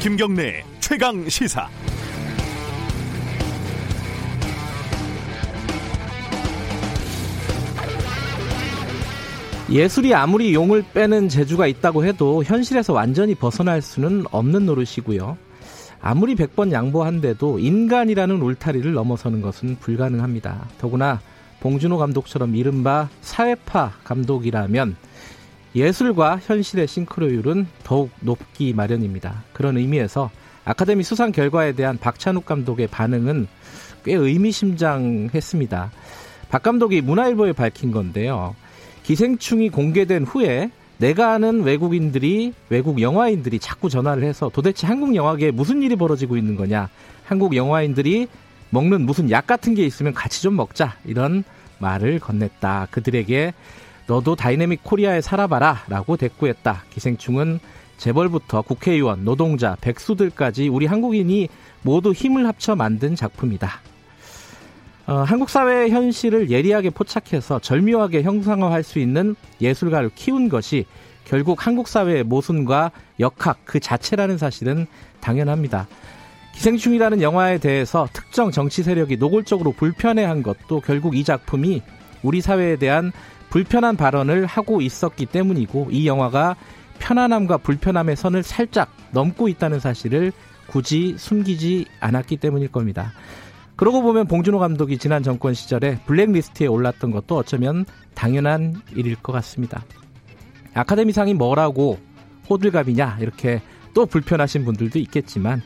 김경래 최강 시사. 예술이 아무리 용을 빼는 재주가 있다고 해도 현실에서 완전히 벗어날 수는 없는 노릇이고요. 아무리 100번 양보한데도 인간이라는 울타리를 넘어서는 것은 불가능합니다. 더구나 봉준호 감독처럼 이른바 사회파 감독이라면 예술과 현실의 싱크로율은 더욱 높기 마련입니다. 그런 의미에서 아카데미 수상 결과에 대한 박찬욱 감독의 반응은 꽤 의미심장했습니다. 박 감독이 문화일보에 밝힌 건데요. 기생충이 공개된 후에 내가 아는 외국인들이 외국 영화인들이 자꾸 전화를 해서 도대체 한국 영화계에 무슨 일이 벌어지고 있는 거냐 한국 영화인들이 먹는 무슨 약 같은 게 있으면 같이 좀 먹자 이런 말을 건넸다 그들에게 너도 다이내믹 코리아에 살아봐라 라고 대꾸했다 기생충은 재벌부터 국회의원 노동자 백수들까지 우리 한국인이 모두 힘을 합쳐 만든 작품이다 어, 한국 사회의 현실을 예리하게 포착해서 절묘하게 형상화할 수 있는 예술가를 키운 것이 결국 한국 사회의 모순과 역학 그 자체라는 사실은 당연합니다. 기생충이라는 영화에 대해서 특정 정치 세력이 노골적으로 불편해한 것도 결국 이 작품이 우리 사회에 대한 불편한 발언을 하고 있었기 때문이고 이 영화가 편안함과 불편함의 선을 살짝 넘고 있다는 사실을 굳이 숨기지 않았기 때문일 겁니다. 그러고 보면 봉준호 감독이 지난 정권 시절에 블랙리스트에 올랐던 것도 어쩌면 당연한 일일 것 같습니다. 아카데미상이 뭐라고 호들갑이냐 이렇게 또 불편하신 분들도 있겠지만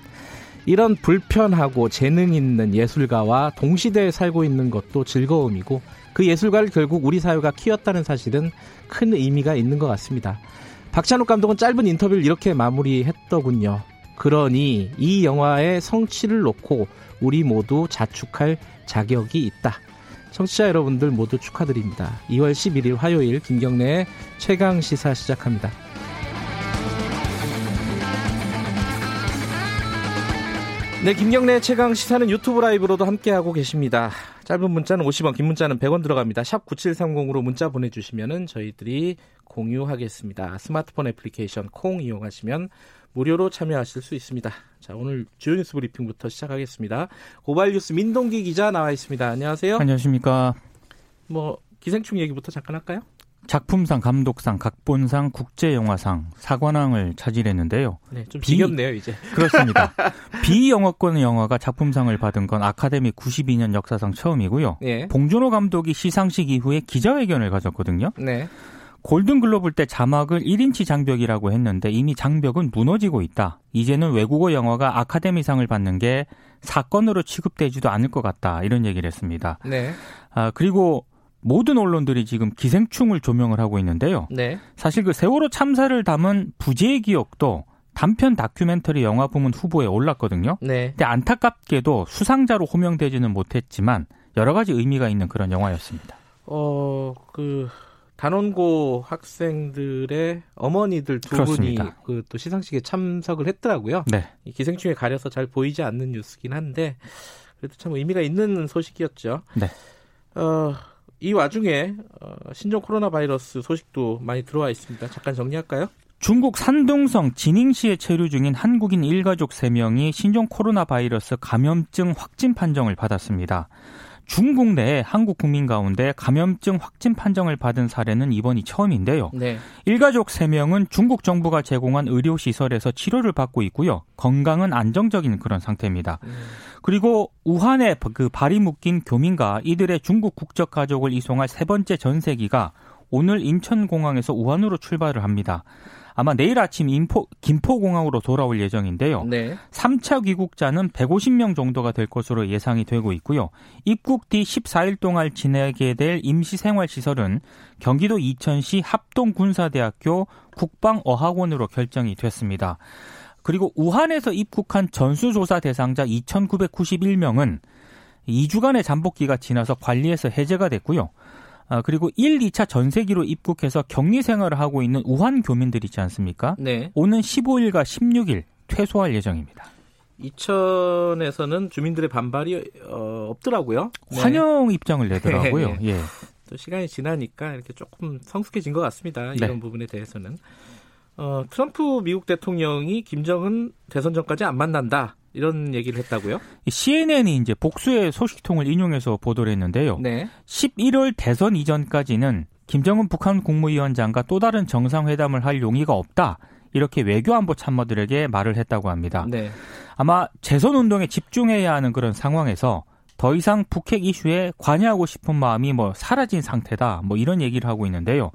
이런 불편하고 재능 있는 예술가와 동시대에 살고 있는 것도 즐거움이고 그 예술가를 결국 우리 사회가 키웠다는 사실은 큰 의미가 있는 것 같습니다. 박찬욱 감독은 짧은 인터뷰를 이렇게 마무리했더군요. 그러니 이 영화의 성취를 놓고 우리 모두 자축할 자격이 있다. 청취자 여러분들 모두 축하드립니다. 2월 11일 화요일 김경래의 최강 시사 시작합니다. 네, 김경래 최강 시사는 유튜브 라이브로도 함께하고 계십니다. 짧은 문자는 50원, 긴 문자는 100원 들어갑니다. 샵 9730으로 문자 보내주시면 저희들이 공유하겠습니다. 스마트폰 애플리케이션 콩 이용하시면 무료로 참여하실 수 있습니다. 자, 오늘 주요 뉴스 브리핑부터 시작하겠습니다. 고발 뉴스 민동기 기자 나와 있습니다. 안녕하세요. 안녕하십니까. 뭐 기생충 얘기부터 잠깐 할까요? 작품상, 감독상, 각본상, 국제영화상, 사관왕을 차지했는데요. 네, 좀 비겹네요, 이제. 그렇습니다. 비영어권 영화가 작품상을 받은 건 아카데미 92년 역사상 처음이고요. 네. 봉준호 감독이 시상식 이후에 기자회견을 가졌거든요. 네. 골든글로벌 때 자막을 1인치 장벽이라고 했는데 이미 장벽은 무너지고 있다. 이제는 외국어 영화가 아카데미상을 받는 게 사건으로 취급되지도 않을 것 같다. 이런 얘기를 했습니다. 네. 아, 그리고 모든 언론들이 지금 기생충을 조명을 하고 있는데요. 네. 사실 그 세월호 참사를 담은 부재의 기억도 단편 다큐멘터리 영화 부문 후보에 올랐거든요. 네. 근데 안타깝게도 수상자로 호명되지는 못했지만 여러 가지 의미가 있는 그런 영화였습니다. 어, 그 단원고 학생들의 어머니들 두 그렇습니다. 분이 그 또 시상식에 참석을 했더라고요. 네. 기생충에 가려서 잘 보이지 않는 뉴스긴 한데 그래도 참 의미가 있는 소식이었죠. 네. 어, 이 와중에 어, 신종 코로나 바이러스 소식도 많이 들어와 있습니다. 잠깐 정리할까요? 중국 산둥성 지닝시에 체류 중인 한국인 일가족 3명이 신종 코로나 바이러스 감염증 확진 판정을 받았습니다. 중국 내에 한국 국민 가운데 감염증 확진 판정을 받은 사례는 이번이 처음인데요. 네. 일가족 3명은 중국 정부가 제공한 의료 시설에서 치료를 받고 있고요. 건강은 안정적인 그런 상태입니다. 음. 그리고 우한에 그 발이 묶인 교민과 이들의 중국 국적 가족을 이송할 세 번째 전세기가 오늘 인천공항에서 우한으로 출발을 합니다. 아마 내일 아침 인포, 김포공항으로 돌아올 예정인데요. 네. 3차 귀국자는 150명 정도가 될 것으로 예상이 되고 있고요. 입국 뒤 14일 동안 지내게 될 임시생활시설은 경기도 이천시 합동군사대학교 국방어학원으로 결정이 됐습니다. 그리고 우한에서 입국한 전수조사 대상자 2,991명은 2주간의 잠복기가 지나서 관리에서 해제가 됐고요. 아, 그리고 1, 2차 전세기로 입국해서 격리 생활을 하고 있는 우한 교민들 있지 않습니까? 네. 오는 15일과 16일 퇴소할 예정입니다. 이천에서는 주민들의 반발이 어, 없더라고요. 네. 환영 입장을 내더라고요. 네. 예. 또 시간이 지나니까 이렇게 조금 성숙해진 것 같습니다. 이런 네. 부분에 대해서는. 어, 트럼프 미국 대통령이 김정은 대선 전까지 안 만난다. 이런 얘기를 했다고요? CNN이 이제 복수의 소식통을 인용해서 보도를 했는데요. 네. 11월 대선 이전까지는 김정은 북한 국무위원장과 또 다른 정상회담을 할 용의가 없다. 이렇게 외교안보 참모들에게 말을 했다고 합니다. 네. 아마 재선 운동에 집중해야 하는 그런 상황에서 더 이상 북핵 이슈에 관여하고 싶은 마음이 뭐 사라진 상태다. 뭐 이런 얘기를 하고 있는데요.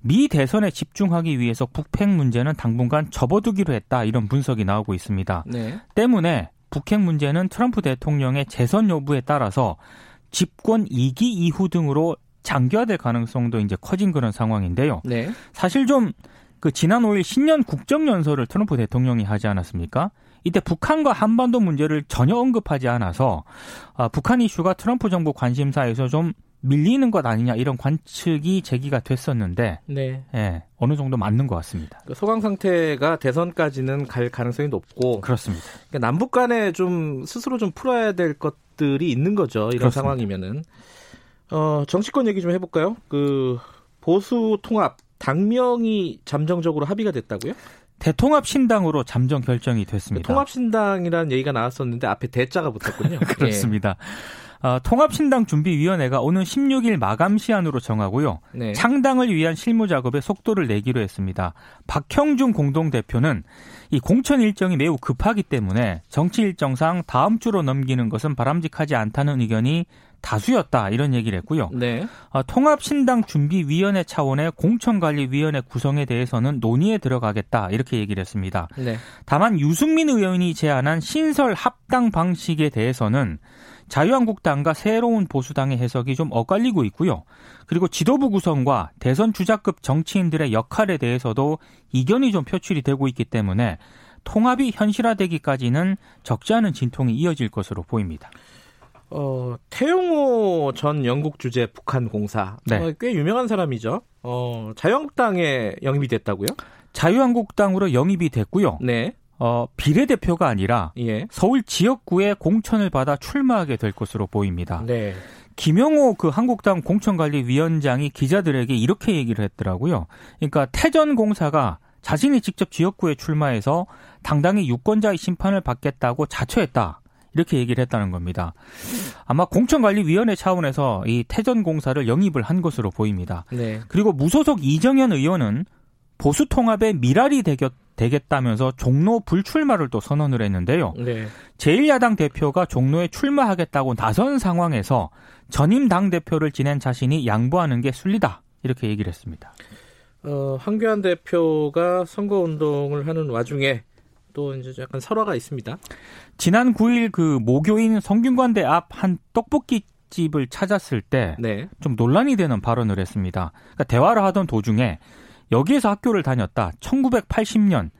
미 대선에 집중하기 위해서 북핵 문제는 당분간 접어두기로 했다. 이런 분석이 나오고 있습니다. 네. 때문에 북핵 문제는 트럼프 대통령의 재선 여부에 따라서 집권 2기 이후 등으로 장기화될 가능성도 이제 커진 그런 상황인데요. 네. 사실 좀 그 지난 5일 신년 국정연설을 트럼프 대통령이 하지 않았습니까? 이때 북한과 한반도 문제를 전혀 언급하지 않아서 아, 북한 이슈가 트럼프 정부 관심사에서 좀 밀리는 것 아니냐 이런 관측이 제기가 됐었는데 네. 예, 어느 정도 맞는 것 같습니다. 그 소강 상태가 대선까지는 갈 가능성이 높고 그렇습니다. 그러니까 남북 간에 좀 스스로 좀 풀어야 될 것들이 있는 거죠. 이런 그렇습니다. 상황이면은 어, 정치권 얘기 좀 해볼까요? 그 보수 통합 당명이 잠정적으로 합의가 됐다고요? 대통합 신당으로 잠정 결정이 됐습니다. 통합 신당이라는 얘기가 나왔었는데 앞에 대자가 붙었군요. 그렇습니다. 예. 어, 통합신당 준비위원회가 오는 16일 마감 시한으로 정하고요. 네. 창당을 위한 실무 작업에 속도를 내기로 했습니다. 박형준 공동대표는 이 공천 일정이 매우 급하기 때문에 정치 일정상 다음 주로 넘기는 것은 바람직하지 않다는 의견이 다수였다 이런 얘기를 했고요. 네. 어, 통합신당 준비위원회 차원의 공천관리위원회 구성에 대해서는 논의에 들어가겠다 이렇게 얘기를 했습니다. 네. 다만 유승민 의원이 제안한 신설 합당 방식에 대해서는 자유한국당과 새로운 보수당의 해석이 좀 엇갈리고 있고요. 그리고 지도부 구성과 대선 주자급 정치인들의 역할에 대해서도 이견이 좀 표출이 되고 있기 때문에 통합이 현실화되기까지는 적지 않은 진통이 이어질 것으로 보입니다. 어, 태용호 전 영국 주재 북한 공사. 네. 어, 꽤 유명한 사람이죠. 어, 자유한국당에 영입이 됐다고요? 자유한국당으로 영입이 됐고요. 네. 어, 비례대표가 아니라 예. 서울 지역구에 공천을 받아 출마하게 될 것으로 보입니다. 네. 김영호 그 한국당 공천관리위원장이 기자들에게 이렇게 얘기를 했더라고요. 그러니까 태전공사가 자신이 직접 지역구에 출마해서 당당히 유권자의 심판을 받겠다고 자처했다. 이렇게 얘기를 했다는 겁니다. 아마 공천관리위원회 차원에서 이 태전공사를 영입을 한 것으로 보입니다. 네. 그리고 무소속 이정현 의원은 보수 통합의 미랄이 되겠, 되겠 다면서 종로 불출마를 또 선언을 했는데요. 네. 제1야당 대표가 종로에 출마하겠다고 나선 상황에서 전임 당 대표를 지낸 자신이 양보하는 게 순리다 이렇게 얘기를 했습니다. 어, 황교안 대표가 선거 운동을 하는 와중에 또 이제 약간 설화가 있습니다. 지난 9일 그 모교인 성균관대 앞 한 떡볶이 집을 찾았을 때좀 네. 논란이 되는 발언을 했습니다. 그러니까 대화를 하던 도중에 여기에서 학교를 다녔다. 1980년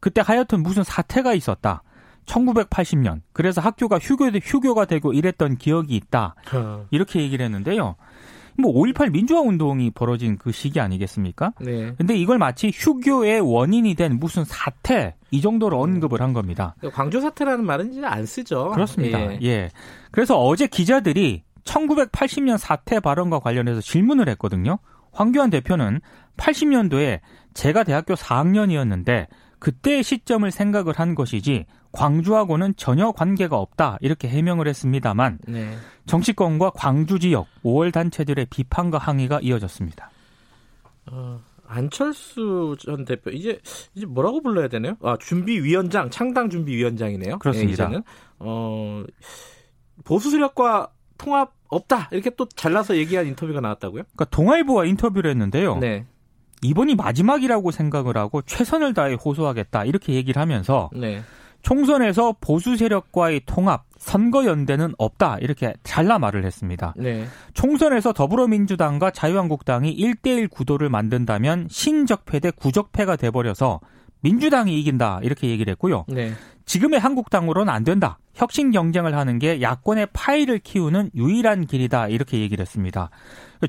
그때 하여튼 무슨 사태가 있었다. 1980년 그래서 학교가 휴교 휴교가 되고 이랬던 기억이 있다. 어. 이렇게 얘기를 했는데요. 뭐 5.18 민주화 운동이 벌어진 그 시기 아니겠습니까? 네. 근데 이걸 마치 휴교의 원인이 된 무슨 사태 이 정도로 음. 언급을 한 겁니다. 광주 사태라는 말은 이제 안 쓰죠. 그렇습니다. 예. 예. 그래서 어제 기자들이 1980년 사태 발언과 관련해서 질문을 했거든요. 황교안 대표는 80년도에 제가 대학교 4학년이었는데 그때의 시점을 생각을 한 것이지 광주하고는 전혀 관계가 없다 이렇게 해명을 했습니다만 네. 정치권과 광주 지역 5월 단체들의 비판과 항의가 이어졌습니다. 어, 안철수 전 대표 이제 이제 뭐라고 불러야 되나요? 아 준비위원장 창당 준비위원장이네요. 그렇습니다. 네, 어, 보수 세력과 통합 없다 이렇게 또 잘라서 얘기한 인터뷰가 나왔다고요? 그러니까 동아일보와 인터뷰를 했는데요. 네. 이번이 마지막이라고 생각을 하고 최선을 다해 호소하겠다 이렇게 얘기를 하면서 네. 총선에서 보수 세력과의 통합, 선거 연대는 없다 이렇게 잘라 말을 했습니다. 네. 총선에서 더불어민주당과 자유한국당이 1대1 구도를 만든다면 신적패 대 구적패가 돼버려서 민주당이 이긴다 이렇게 얘기를 했고요. 네. 지금의 한국당으로는 안 된다. 혁신 경쟁을 하는 게 야권의 파이를 키우는 유일한 길이다 이렇게 얘기를 했습니다.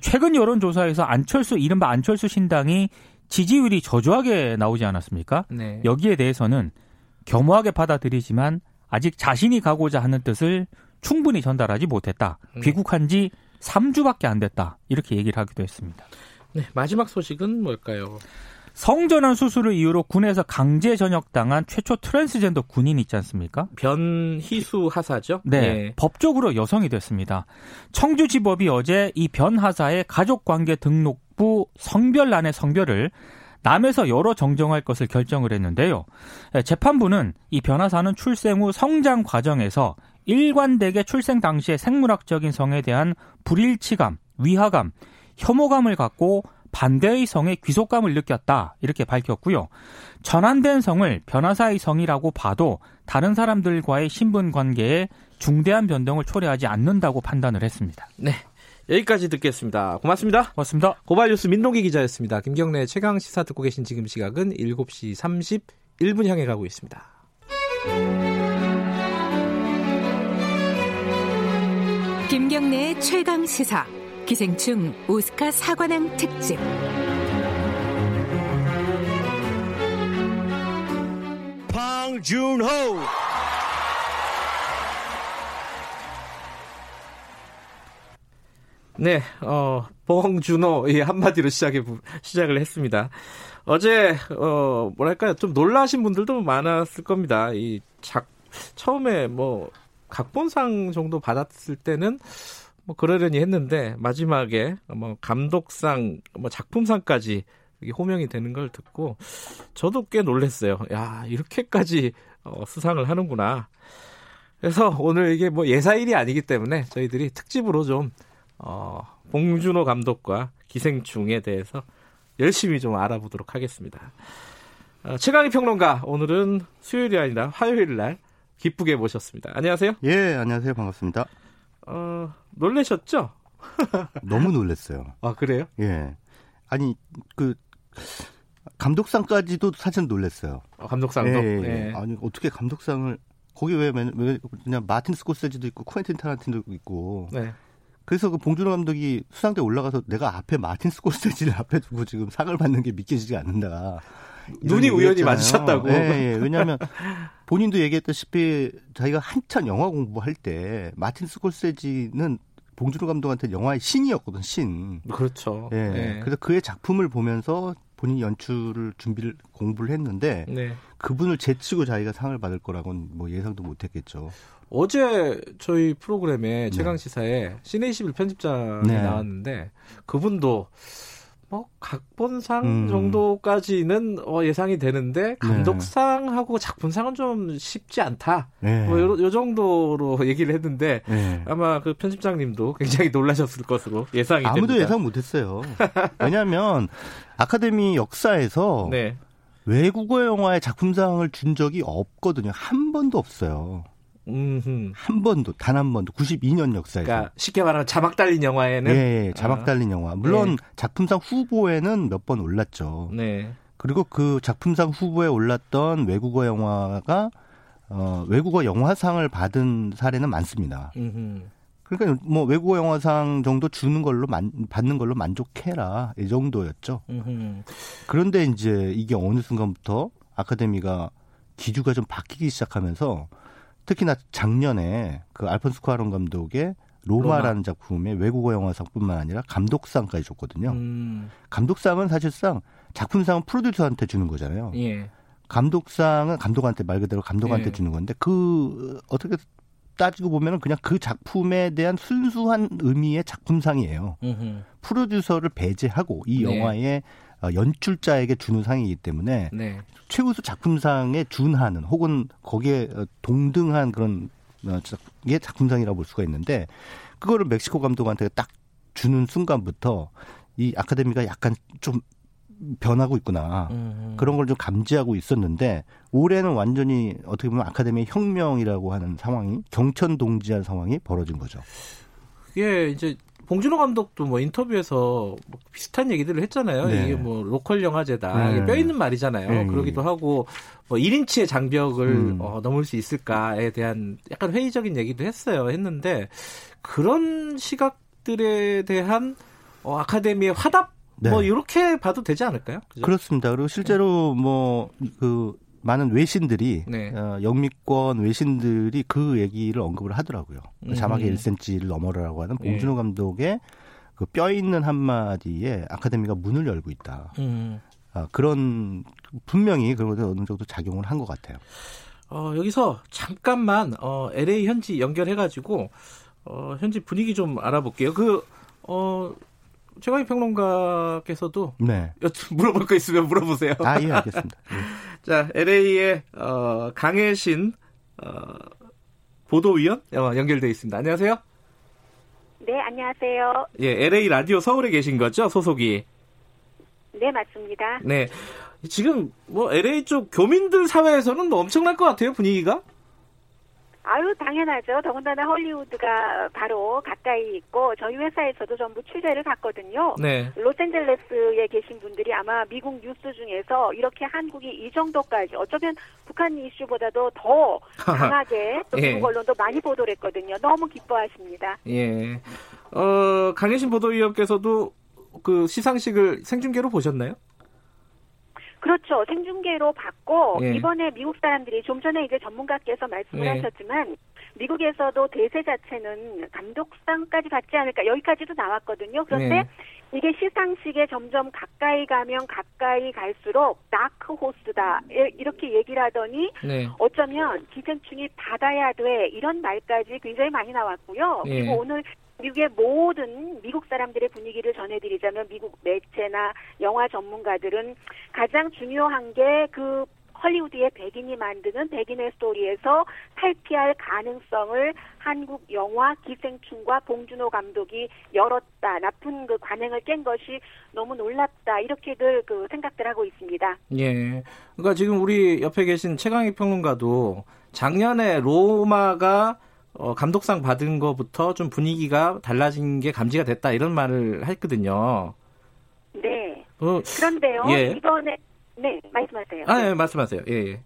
최근 여론조사에서 안철수 이른바 안철수 신당이 지지율이 저조하게 나오지 않았습니까? 네. 여기에 대해서는 겸허하게 받아들이지만 아직 자신이 가고자 하는 뜻을 충분히 전달하지 못했다. 음. 귀국한 지 3주밖에 안 됐다. 이렇게 얘기를 하기도 했습니다. 네, 마지막 소식은 뭘까요? 성전환 수술을 이유로 군에서 강제 전역당한 최초 트랜스젠더 군인 있지 않습니까? 변희수 하사죠? 네, 네. 법적으로 여성이 됐습니다. 청주지법이 어제 이 변 하사의 가족관계 등록부 성별란의 성별을 남에서 여러 정정할 것을 결정을 했는데요. 네, 재판부는 이 변하사는 출생 후 성장 과정에서 일관되게 출생 당시의 생물학적인 성에 대한 불일치감, 위화감, 혐오감을 갖고 반대의 성에 귀속감을 느꼈다 이렇게 밝혔고요. 전환된 성을 변화사의 성이라고 봐도 다른 사람들과의 신분 관계에 중대한 변동을 초래하지 않는다고 판단을 했습니다. 네. 여기까지 듣겠습니다. 고맙습니다. 고맙습니다. 고발뉴스 민동기 기자였습니다. 김경래 최강 시사 듣고 계신 지금 시각은 7시 31분 향해 가고 있습니다. 김경래 최강 시사 기생충 오스카 사관왕 특집 방준호 네, 어, 봉준호, 예, 한마디로 시작해, 시작을 했습니다. 어제, 어, 뭐랄까요, 좀 놀라신 분들도 많았을 겁니다. 이 작, 처음에 뭐, 각본상 정도 받았을 때는 뭐 그러려니 했는데 마지막에 뭐 감독상, 뭐 작품상까지 호명이 되는 걸 듣고 저도 꽤 놀랐어요. 야 이렇게까지 어, 수상을 하는구나. 그래서 오늘 이게 뭐 예사일이 아니기 때문에 저희들이 특집으로 좀 어, 봉준호 감독과 기생충에 대해서 열심히 좀 알아보도록 하겠습니다. 어, 최강희 평론가 오늘은 수요일이 아니라 화요일 날 기쁘게 모셨습니다. 안녕하세요. 예, 안녕하세요. 반갑습니다. 어, 놀라셨죠? 너무 놀랐어요. 아, 그래요? 예. 아니, 그, 감독상까지도 사실 놀랐어요. 아, 감독상도? 예, 예. 예. 아니, 어떻게 감독상을, 거기 왜, 왜, 그냥 마틴 스코세지도 있고, 쿠엔틴 타란틴도 있고. 네. 그래서 그 봉준호 감독이 수상대 올라가서 내가 앞에 마틴 스코세지를 앞에 두고 지금 상을 받는 게 믿겨지지 않는다. 눈이 우연히 마주쳤다고. 예, 예. 왜냐하면 본인도 얘기했다시피 자기가 한참 영화 공부할 때 마틴 스콜세지는 봉준호 감독한테 영화의 신이었거든 신. 그렇죠. 예. 네. 그래서 그의 작품을 보면서 본인 연출을 준비를 공부를 했는데 네. 그분을 제치고 자기가 상을 받을 거라고는 뭐 예상도 못했겠죠. 어제 저희 프로그램에 네. 최강 시사에 시네 21 편집장이 네. 나왔는데 그분도 뭐 각본상 음. 정도까지는 어, 예상이 되는데 네. 감독상하고 작품상은 좀 쉽지 않다. 네. 뭐 요, 요, 정도로 얘기를 했는데 네. 아마 그 편집장님도 굉장히 놀라셨을 것으로 예상이 아무도 됩니다. 예상 못했어요. 왜냐하면 아카데미 역사에서 네. 외국어 영화의 작품상을 준 적이 없거든요. 한 번도 없어요. 음흠. 한 번도 단 한 번도 92년 역사에서 그러니까 쉽게 말하면 자막 달린 영화에는 네, 예, 자막 아. 달린 영화 물론 네. 작품상 후보에는 몇 번 올랐죠. 네. 그리고 그 작품상 후보에 올랐던 외국어 영화가 어, 외국어 영화상을 받은 사례는 많습니다. 음흠. 그러니까 뭐 외국어 영화상 정도 주는 걸로 만, 받는 걸로 만족해라 이 정도였죠. 음흠. 그런데 이제 이게 어느 순간부터 아카데미가 기주가 좀 바뀌기 시작하면서 특히나 작년에 그 알폰스 쿠아론 감독의 로마라는 로마. 작품의 외국어 영화상뿐만 아니라 감독상까지 줬거든요. 음. 감독상은 사실상 작품상은 프로듀서한테 주는 거잖아요. 예. 감독상은 감독한테 말 그대로 감독한테 예. 주는 건데 그 어떻게 따지고 보면 은 그냥 그 작품에 대한 순수한 의미의 작품상이에요. 음흠. 프로듀서를 배제하고 이 네. 영화의 어, 연출자에게 주는 상이기 때문에 네. 최우수 작품상에 준하는 혹은 거기에 어, 동등한 그런 어, 게 작품상이라고 볼 수가 있는데 그거를 멕시코 감독한테 딱 주는 순간부터 이 아카데미가 약간 좀 변하고 있구나 음. 그런 걸 좀 감지하고 있었는데 올해는 완전히 어떻게 보면 아카데미의 혁명이라고 하는 상황이 경천 동지한 상황이 벌어진 거죠. 예, 이제 봉준호 감독도 뭐 인터뷰에서 뭐 비슷한 얘기들을 했잖아요. 네. 이게 뭐 로컬 영화제다. 네. 뼈 있는 말이잖아요. 네. 그러기도 하고 뭐 1인치의 장벽을 음. 어, 넘을 수 있을까에 대한 약간 회의적인 얘기도 했어요. 했는데 그런 시각들에 대한 어, 아카데미의 화답 뭐 이렇게 봐도 되지 않을까요? 그죠? 그렇습니다. 그리고 실제로 뭐 그 많은 외신들이 네. 어, 영미권 외신들이 그 얘기를 언급을 하더라고요. 음. 자막에 1cm를 넘어라라고 하는 네. 봉준호 감독의 그 뼈 있는 한마디에 아카데미가 문을 열고 있다. 음. 어, 그런 분명히 그런 어느 정도 작용을 한 것 같아요. 어, 여기서 잠깐만 어, LA 현지 연결해가지고 어, 현지 분위기 좀 알아볼게요. 그 어, 최강희 평론가께서도 네. 물어볼 거 있으면 물어보세요. 아, 예, 알겠습니다. 네. 자, LA의 어, 강혜신 어, 보도위원 어, 연결돼 있습니다. 안녕하세요. 네, 안녕하세요. 예, LA 라디오 서울에 계신 거죠, 소속이? 네, 맞습니다. 네. 지금 뭐 LA 쪽 교민들 사회에서는 뭐 엄청날 것 같아요, 분위기가? 아유, 당연하죠. 더군다나 헐리우드가 바로 가까이 있고 저희 회사에서도 전부 취재를 갔거든요. 네. 로스앤젤레스에 계신 분들이 아마 미국 뉴스 중에서 이렇게 한국이 이 정도까지 어쩌면 북한 이슈보다도 더 강하게 또 예. 미국 언론도 많이 보도를 했거든요. 너무 기뻐하십니다. 예. 어, 강혜신 보도위원께서도 그 시상식을 생중계로 보셨나요? 그렇죠. 생중계로 받고 예. 이번에 미국 사람들이 좀 전에 이제 전문가께서 말씀을 예. 하셨지만 미국에서도 대세 자체는 감독상까지 받지 않을까 여기까지도 나왔거든요. 그런데 예. 이게 시상식에 점점 가까이 가면 가까이 갈수록 다크 호스다 이렇게 얘기를 하더니 네. 어쩌면 기생충이 받아야 돼 이런 말까지 굉장히 많이 나왔고요. 예. 그리고 오늘 미국의 모든 미국 사람들의 분위기를 전해드리자면 미국 매체나 영화 전문가들은 가장 중요한 게 그 헐리우드의 백인이 만드는 백인의 스토리에서 탈피할 가능성을 한국 영화 기생충과 봉준호 감독이 열었다. 나쁜 그 관행을 깬 것이 너무 놀랍다. 이렇게들 그 생각들 하고 있습니다. 예. 그러니까 지금 우리 옆에 계신 최강희 평론가도 작년에 로마가 어, 감독상 받은 것부터 좀 분위기가 달라진 게 감지가 됐다 이런 말을 했거든요. 네. 어, 그런데요. 예. 이번에 네 말씀하세요. 아, 예, 말씀하세요. 예. 예.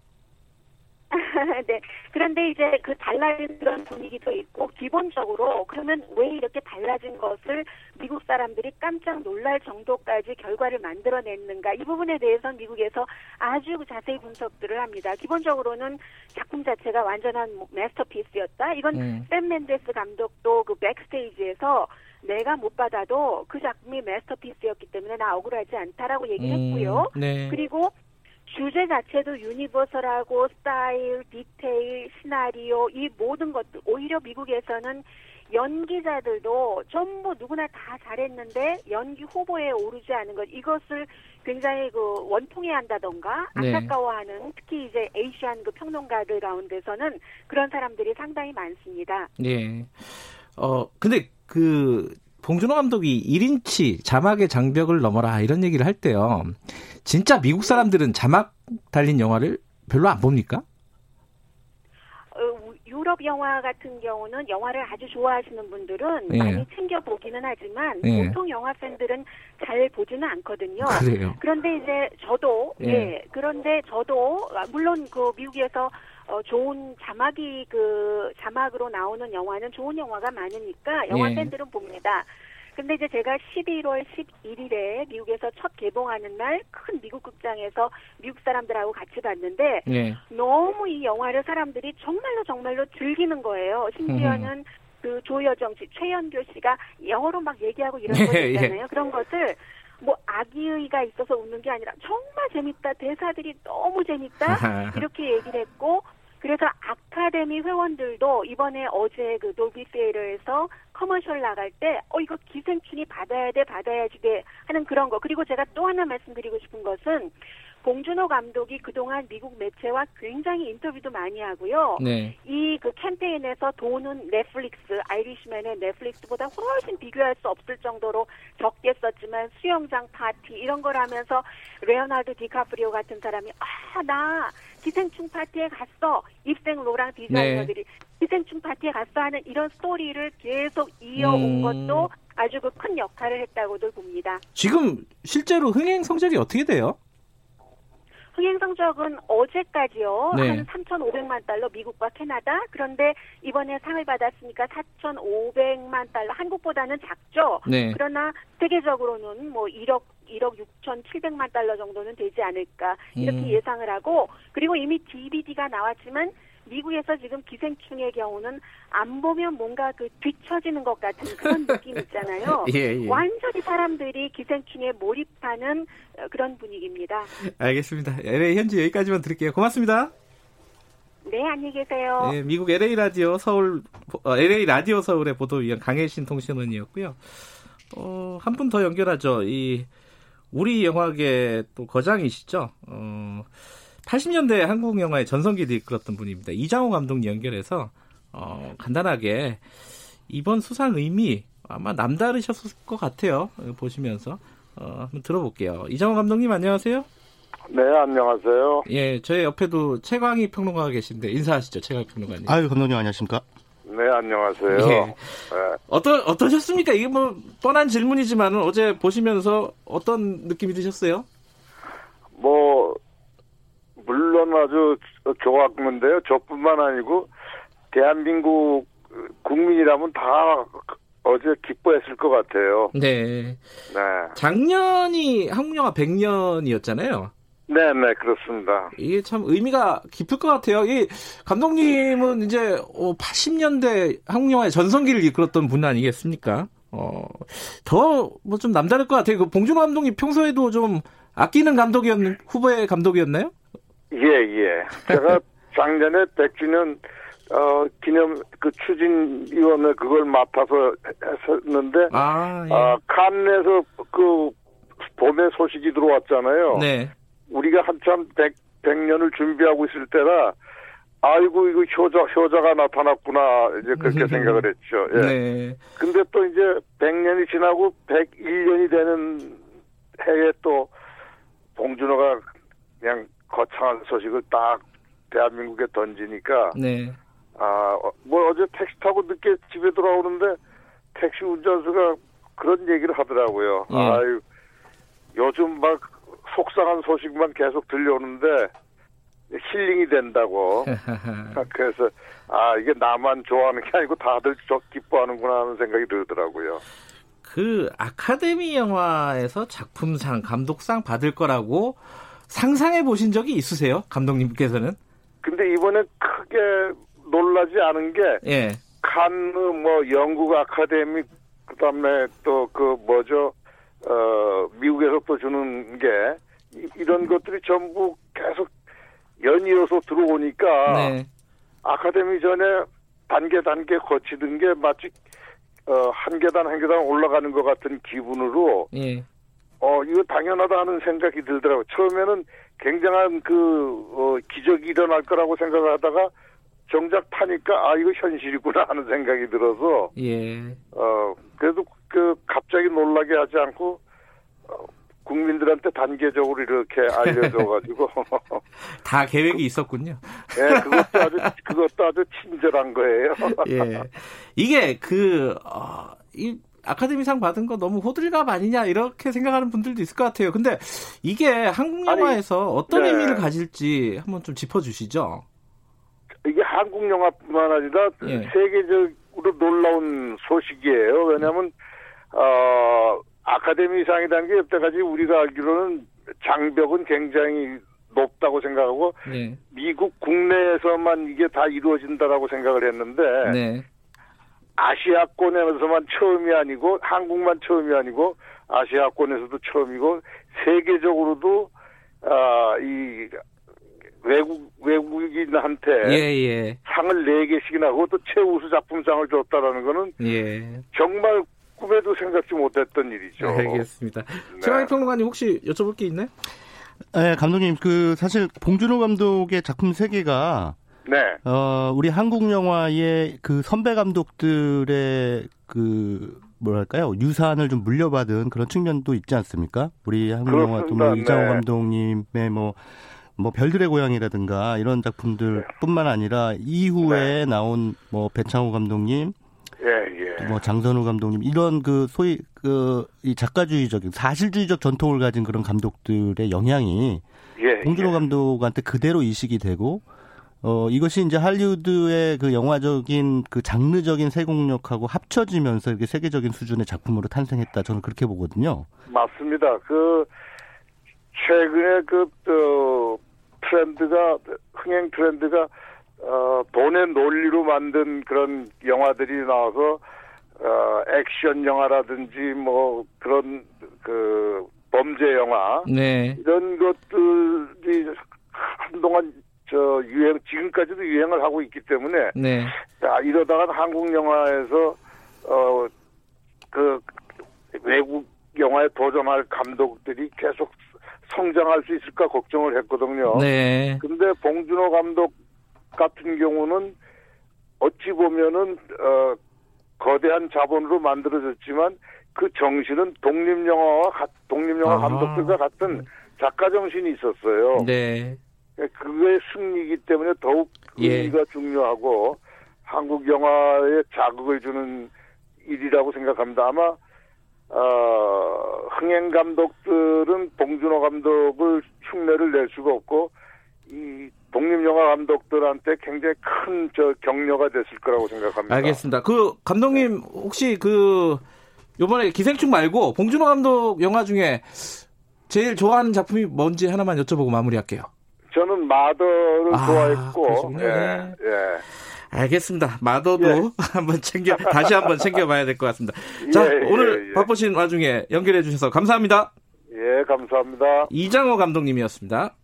네. 그런데 이제 그 달라진 그런 분위기도 있고 기본적으로 그러면 왜 이렇게 달라진 것을 미국 사람들이 깜짝 놀랄 정도까지 결과를 만들어냈는가 이 부분에 대해서는 미국에서 아주 자세히 분석들을 합니다. 기본적으로는 작품 자체가 완전한 마스터피스였다. 이건 음. 샘 맨데스 감독도 그 백스테이지에서 내가 못 받아도 그 작품이 masterpiece였기 때문에 나 억울하지 않다라고 얘기를 음, 했고요. 네. 그리고 주제 자체도 universal하고 스타일, 디테일, 시나리오 이 모든 것들 오히려 미국에서는 연기자들도 전부 누구나 다 잘했는데 연기 후보에 오르지 않은 것 이것을 굉장히 그 원통해 한다던가 네. 안타까워하는 특히 이제 Asian 그 평론가들 가운데서는 그런 사람들이 상당히 많습니다. 네. 어 근데 그 봉준호 감독이 1인치 자막의 장벽을 넘어라 이런 얘기를 할 때요. 진짜 미국 사람들은 자막 달린 영화를 별로 안 봅니까? 어, 유럽 영화 같은 경우는 영화를 아주 좋아하시는 분들은 예. 많이 챙겨 보기는 하지만 예. 보통 영화 팬들은 잘 보지는 않거든요. 그래요. 그런데 이제 저도 예. 예. 그런데 저도 물론 그 미국에서 어, 좋은 자막이 그 자막으로 나오는 영화는 좋은 영화가 많으니까 영화 예. 팬들은 봅니다. 근데 이제 제가 11월 11일에 미국에서 첫 개봉하는 날 큰 미국 극장에서 미국 사람들하고 같이 봤는데 네. 너무 이 영화를 사람들이 정말로 정말로 즐기는 거예요. 심지어는 그 조여정 씨, 최연교 씨가 영어로 막 얘기하고 이런 거 예, 있잖아요. 예. 그런 것을 뭐 악의가 있어서 웃는 게 아니라 정말 재밌다. 대사들이 너무 재밌다. 이렇게 얘기를 했고 그래서 아카데미 회원들도 이번에 어제 그 돌비 theater에서 commercial 나갈 때, 어, 이거 기생충이 받아야 돼, 받아야지 돼 하는 그런 거. 그리고 제가 또 하나 말씀드리고 싶은 것은 봉준호 감독이 그동안 미국 매체와 굉장히 인터뷰도 많이 하고요. 네. 이 그 캠페인에서 도는 넷플릭스, 아이리시맨의 넷플릭스보다 훨씬 비교할 수 없을 정도로 적게 썼지만 수영장 파티 이런 걸 하면서 레오나르도 디카프리오 같은 사람이 아, 나 기생충 파티에 갔어. 입생 로랑 디자이너들이 네. 기생충 파티에 갔어 하는 이런 스토리를 계속 이어온 음... 것도 아주 그 큰 역할을 했다고도 봅니다. 지금 실제로 흥행 성적이 어떻게 돼요? 흥행 성적은 어제까지요. 네. 한 3,500만 달러 미국과 캐나다. 그런데 이번에 상을 받았으니까 4,500만 달러. 한국보다는 작죠. 네. 그러나 세계적으로는 뭐 1억 1억 6,700만 달러 정도는 되지 않을까 이렇게 음. 예상을 하고 그리고 이미 DVD가 나왔지만 미국에서 지금 기생충의 경우는 안 보면 뭔가 그 뒤처지는 것 같은 그런 느낌 있잖아요. 예, 예. 완전히 사람들이 기생충에 몰입하는 어, 그런 분위기입니다. 알겠습니다. LA 현지 여기까지만 드릴게요. 고맙습니다. 네, 안녕히 계세요. 네, 미국 LA 라디오 서울 어, LA 라디오 서울의 보도위원 강혜신 통신원이었고요. 어, 한 분 더 연결하죠. 이 우리 영화계 또 거장이시죠. 어, 80년대 한국 영화의 전성기를 이끌었던 분입니다. 이장호 감독님 연결해서 어, 간단하게 이번 수상 의미 아마 남다르셨을 것 같아요. 보시면서 어, 한번 들어볼게요. 이장호 감독님 안녕하세요. 네, 안녕하세요. 예, 저희 옆에도 최광희 평론가가 계신데 인사하시죠, 최광희 평론가님. 아유, 감독님 안녕하십니까? 네, 안녕하세요. 예. 네. 어떠 어떠셨습니까? 이게 뭐 뻔한 질문이지만 어제 보시면서 어떤 느낌이 드셨어요? 뭐 물론 아주 좋았는데요. 저뿐만 아니고 대한민국 국민이라면 다 어제 기뻐했을 것 같아요. 네. 네. 작년이 한국 영화 100년이었잖아요. 네, 네, 그렇습니다. 이게 참 의미가 깊을 것 같아요. 이 감독님은 이제 80년대 어, 한국 영화의 전성기를 이끌었던 분 아니겠습니까? 어, 더 뭐 좀 남다를 것 같아요. 그 봉준호 감독님 평소에도 좀 아끼는 감독이었 후보의 감독이었나요? 예, 예. 제가 작년에 100주년 어, 기념 그 추진위원회 그걸 맡아서 했었는데 아, 예. 어, 칸에서 그 봄에 소식이 들어왔잖아요. 네. 우리가 한참 100, 100년을 준비하고 있을 때라 아이고 이거 효자 효자가 나타났구나 이제 그렇게 생각을 했죠. 예. 네. 근데 또 이제 100년이 지나고 101년이 되는 해에 또 봉준호가 그냥 거창한 소식을 딱 대한민국에 던지니까 네. 아뭐 어제 택시 타고 늦게 집에 돌아오는데 택시 운전수가 그런 얘기를 하더라고요. 예. 아유 요즘 막 속상한 소식만 계속 들려오는데 힐링이 된다고. 그래서 아 이게 나만 좋아하는 게 아니고 다들 저 기뻐하는구나 하는 생각이 들더라고요. 그 아카데미 영화에서 작품상, 감독상 받을 거라고 상상해 보신 적이 있으세요, 감독님께서는? 근데 이번에 크게 놀라지 않은 게 예. 칸느 뭐 영국 아카데미 그다음에 또 그 뭐죠 어 미국에서 또 주는 게 이런 것들이 전부 계속 연이어서 들어오니까 네. 아카데미 전에 단계 단계 거치던 게 마치 어, 한 계단 한 계단 올라가는 것 같은 기분으로 예. 어 이거 당연하다 하는 생각이 들더라고요. 처음에는 굉장한 그 어, 기적이 일어날 거라고 생각을 하다가 정작 타니까 아 이거 현실이구나 하는 생각이 들어서 예. 어 그래도 그 갑자기 놀라게 하지 않고 어, 국민들한테 단계적으로 이렇게 알려줘가지고 다 계획이 있었군요. 예, 그것도 아주 그것도 아주 친절한 거예요. 예, 이게 그 어, 이 아카데미상 받은 거 너무 호들갑 아니냐 이렇게 생각하는 분들도 있을 것 같아요. 근데 이게 한국 영화에서 아니, 어떤 네. 의미를 가질지 한번 좀 짚어주시죠. 이게 한국 영화뿐만 아니라 예. 세계적으로 놀라운 소식이에요. 왜냐하면 어. 아카데미상이라는 게 여태까지 우리가 알기로는 장벽은 굉장히 높다고 생각하고 네. 미국 국내에서만 이게 다 이루어진다라고 생각을 했는데 네. 아시아권에서만 처음이 아니고 한국만 처음이 아니고 아시아권에서도 처음이고 세계적으로도 아 이 외국 외국인한테 예, 예. 상을 네 개씩이나 그것도 최우수 작품상을 줬다라는 거는 예. 정말 꿈에도 생각지 못했던 일이죠. 알겠습니다. 네. 최강희 평론가님 혹시 여쭤볼 게 있나요? 네, 감독님 그 사실 봉준호 감독의 작품 세계가 네. 어, 우리 한국 영화의 그 선배 감독들의 그 뭐랄까요 유산을 좀 물려받은 그런 측면도 있지 않습니까? 우리 한국 영화 또뭐 네. 이장호 감독님의 뭐뭐 뭐 별들의 고향이라든가 이런 작품들뿐만 아니라 이후에 네. 나온 뭐 배창호 감독님 예, 예. 뭐 장선우 감독님 이런 그 소위 그 이 작가주의적인 사실주의적 전통을 가진 그런 감독들의 영향이 예, 봉준호 예. 감독한테 그대로 이식이 되고 어 이것이 이제 할리우드의 그 영화적인 그 장르적인 세공력하고 합쳐지면서 이렇게 세계적인 수준의 작품으로 탄생했다 저는 그렇게 보거든요. 맞습니다. 그 최근에 그 어, 트렌드가 흥행 트렌드가 어, 돈의 논리로 만든 그런 영화들이 나와서 어, 액션 영화라든지 뭐 그런 그 범죄 영화 네. 이런 것들이 한동안 저 유행 지금까지도 유행을 하고 있기 때문에 네. 자 이러다가 한국 영화에서 어 그 외국 영화에 도전할 감독들이 계속 성장할 수 있을까 걱정을 했거든요. 네. 근데 봉준호 감독 같은 경우는 어찌 보면은 어 거대한 자본으로 만들어졌지만 그 정신은 독립 영화와 독립 영화 감독들과 같은 작가 정신이 있었어요. 네. 그거의 승리이기 때문에 더욱 예. 의미가 중요하고 한국 영화에 자극을 주는 일이라고 생각합니다. 아마 어, 흥행 감독들은 봉준호 감독을 흉내를 낼 수가 없고 이 독립 영화 감독들한테 굉장히 큰 저 격려가 됐을 거라고 생각합니다. 알겠습니다. 그 감독님 혹시 그 요번에 기생충 말고 봉준호 감독 영화 중에 제일 좋아하는 작품이 뭔지 하나만 여쭤보고 마무리할게요. 저는 마더를 아, 좋아했고, 예, 네. 예. 알겠습니다. 마더도 예. 한번 챙겨 다시 한번 챙겨봐야 될 것 같습니다. 자 예, 예, 오늘 예. 바쁘신 와중에 연결해 주셔서 감사합니다. 예, 감사합니다. 이장호 감독님이었습니다.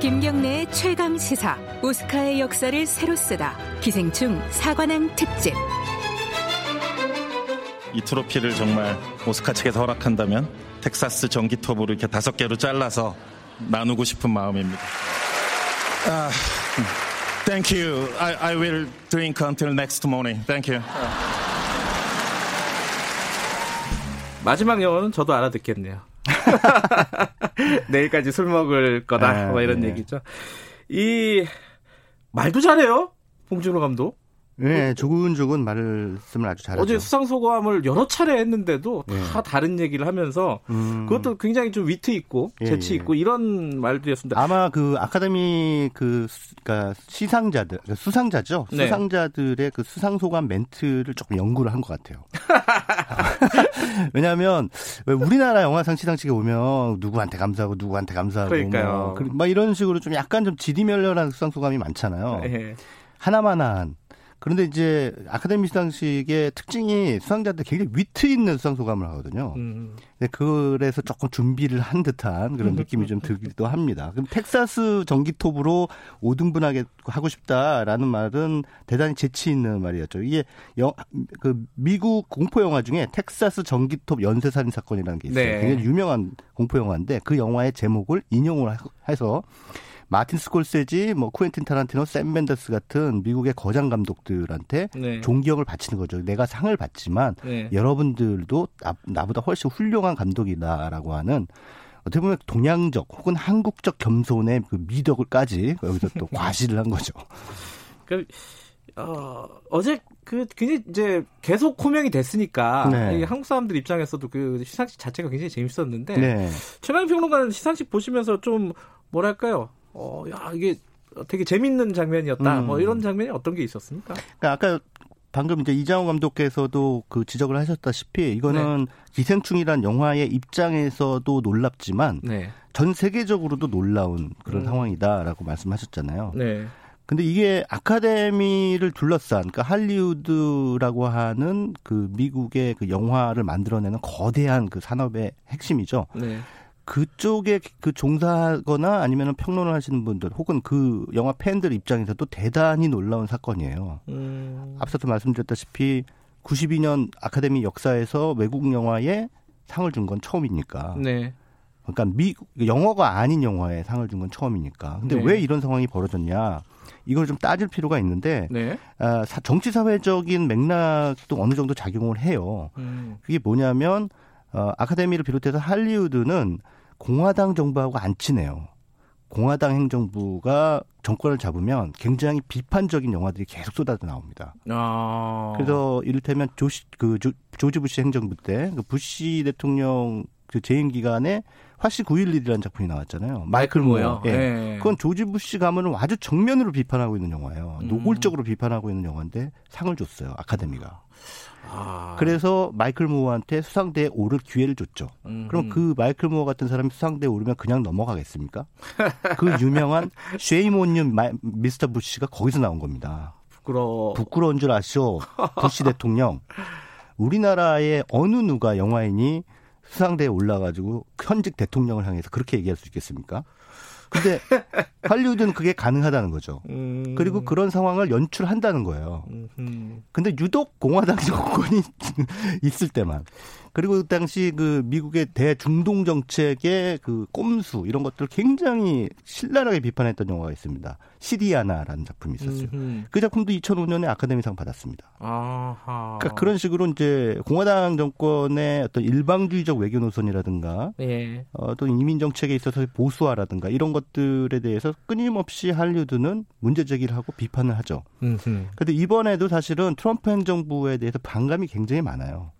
김경래의 최강 시사 오스카의 역사를 새로 쓰다 기생충 사관왕 특집. 이 트로피를 정말 오스카 측에서 허락한다면 텍사스 전기톱으로 이렇게 다섯 개로 잘라서 나누고 싶은 마음입니다. 아, thank you. I, I will drink until next morning. Thank you. 마지막 영어는 저도 알아듣겠네요. 내일까지 술 먹을 거다. 아, 뭐 이런 네. 얘기죠. 이 말도 잘해요. 봉준호 감독. 네, 조근조근 말씀을 아주 잘하죠. 어제 수상 소감을 여러 차례 했는데도 다 예. 다른 얘기를 하면서 음. 그것도 굉장히 좀 위트 있고 예, 재치 예. 있고 이런 말들이었습니다. 아마 그 아카데미 그 그러니까 시상자들 그러니까 수상자죠. 네. 수상자들의 그 수상 소감 멘트를 조금 연구를 한 것 같아요. 왜냐하면 우리나라 영화상 시상식에 오면 누구한테 감사하고 누구한테 감사하고 그러니까요. 뭐, 막 이런 식으로 좀 약간 좀 지리멸렬한 수상 소감이 많잖아요. 예. 하나만한 그런데 이제 아카데미 시상식의 특징이 수상자들 굉장히 위트 있는 수상 소감을 하거든요. 음. 그래서 조금 준비를 한 듯한 그런 느낌이 좀 들기도 합니다. 그럼 텍사스 전기톱으로 5등분하게 하고 싶다라는 말은 대단히 재치 있는 말이었죠. 이게 영, 그 미국 공포 영화 중에 텍사스 전기톱 연쇄 살인 사건이라는 게 있어요. 네. 굉장히 유명한 공포 영화인데 그 영화의 제목을 인용을 해서 마틴 스콜세지, 뭐 쿠엔틴 타란티노, 샘 멘더스 같은 미국의 거장 감독들한테 네. 존경을 바치는 거죠. 내가 상을 받지만 네. 여러분들도 나, 보다 훨씬 훌륭한 감독이다라고 하는 어떻게 보면 동양적 혹은 한국적 겸손의 그 미덕을까지 여기서 또 과시를 한 거죠. 그, 어, 어제 그 굉장히 이제 계속 호명이 됐으니까 네. 한국 사람들 입장에서도 그 시상식 자체가 굉장히 재밌었는데 네. 최강 평론가는 시상식 보시면서 좀 뭐랄까요 어, 야, 이게 되게 재밌는 장면이었다. 음. 뭐 이런 장면이 어떤 게 있었습니까? 그러니까 아까 방금 이제 이장호 감독께서도 그 지적을 하셨다시피 이거는 네. 기생충이란 영화의 입장에서도 놀랍지만 네. 전 세계적으로도 놀라운 그런 음. 상황이다라고 말씀하셨잖아요. 네. 근데 이게 아카데미를 둘러싼 그러니까 할리우드라고 하는 그 미국의 그 영화를 만들어내는 거대한 그 산업의 핵심이죠. 네. 그쪽에 그 종사하거나 아니면 평론을 하시는 분들 혹은 그 영화 팬들 입장에서도 대단히 놀라운 사건이에요. 음. 앞서도 말씀드렸다시피 92년 아카데미 역사에서 외국 영화에 상을 준 건 처음이니까. 네. 그러니까 미 영어가 아닌 영화에 상을 준 건 처음이니까. 근데 네. 왜 이런 상황이 벌어졌냐? 이걸 좀 따질 필요가 있는데 네. 아, 정치 사회적인 맥락도 어느 정도 작용을 해요. 음. 그게 뭐냐면 어, 아카데미를 비롯해서 할리우드는 공화당 정부하고 안 친해요. 공화당 행정부가 정권을 잡으면 굉장히 비판적인 영화들이 계속 쏟아져 나옵니다. 아. 그래서 이를테면 조시 그 조, 조지 부시 행정부 때 그 부시 대통령 그 재임 기간에 화씨 911이라는 작품이 나왔잖아요. 마이클 모요. 예. 네. 그건 조지 부시 가문을 아주 정면으로 비판하고 있는 영화예요. 음. 노골적으로 비판하고 있는 영화인데 상을 줬어요. 아카데미가. 아. 그래서 마이클 무어한테 수상대에 오를 기회를 줬죠. 음흠. 그럼 그 마이클 무어 같은 사람이 수상대에 오르면 그냥 넘어가겠습니까? 그 유명한 쉐이몬유 미스터 부시가 거기서 나온 겁니다. 부끄러 부끄러운 줄 아시오. 부시 대통령. 우리나라의 어느 누가 영화인이 수상대에 올라가지고 현직 대통령을 향해서 그렇게 얘기할 수 있겠습니까? 근데 할리우드는 그게 가능하다는 거죠. 음. 그리고 그런 상황을 연출한다는 거예요. 근데 유독 공화당 정권이 있을 때만 그리고 그 당시 그 미국의 대중동 정책의 그 꼼수 이런 것들을 굉장히 신랄하게 비판했던 영화가 있습니다. 시리아나라는 작품이 있었어요. 음흠. 그 작품도 2005년에 아카데미상 받았습니다. 아하. 그러니까 그런 식으로 이제 공화당 정권의 어떤 일방주의적 외교 노선이라든가 예. 어, 또 이민 정책에 있어서 보수화라든가 이런 것들에 대해서 끊임없이 할리우드는 문제 제기를 하고 비판을 하죠. 그런데 이번에도 사실은 트럼프 행정부에 대해서 반감이 굉장히 많아요.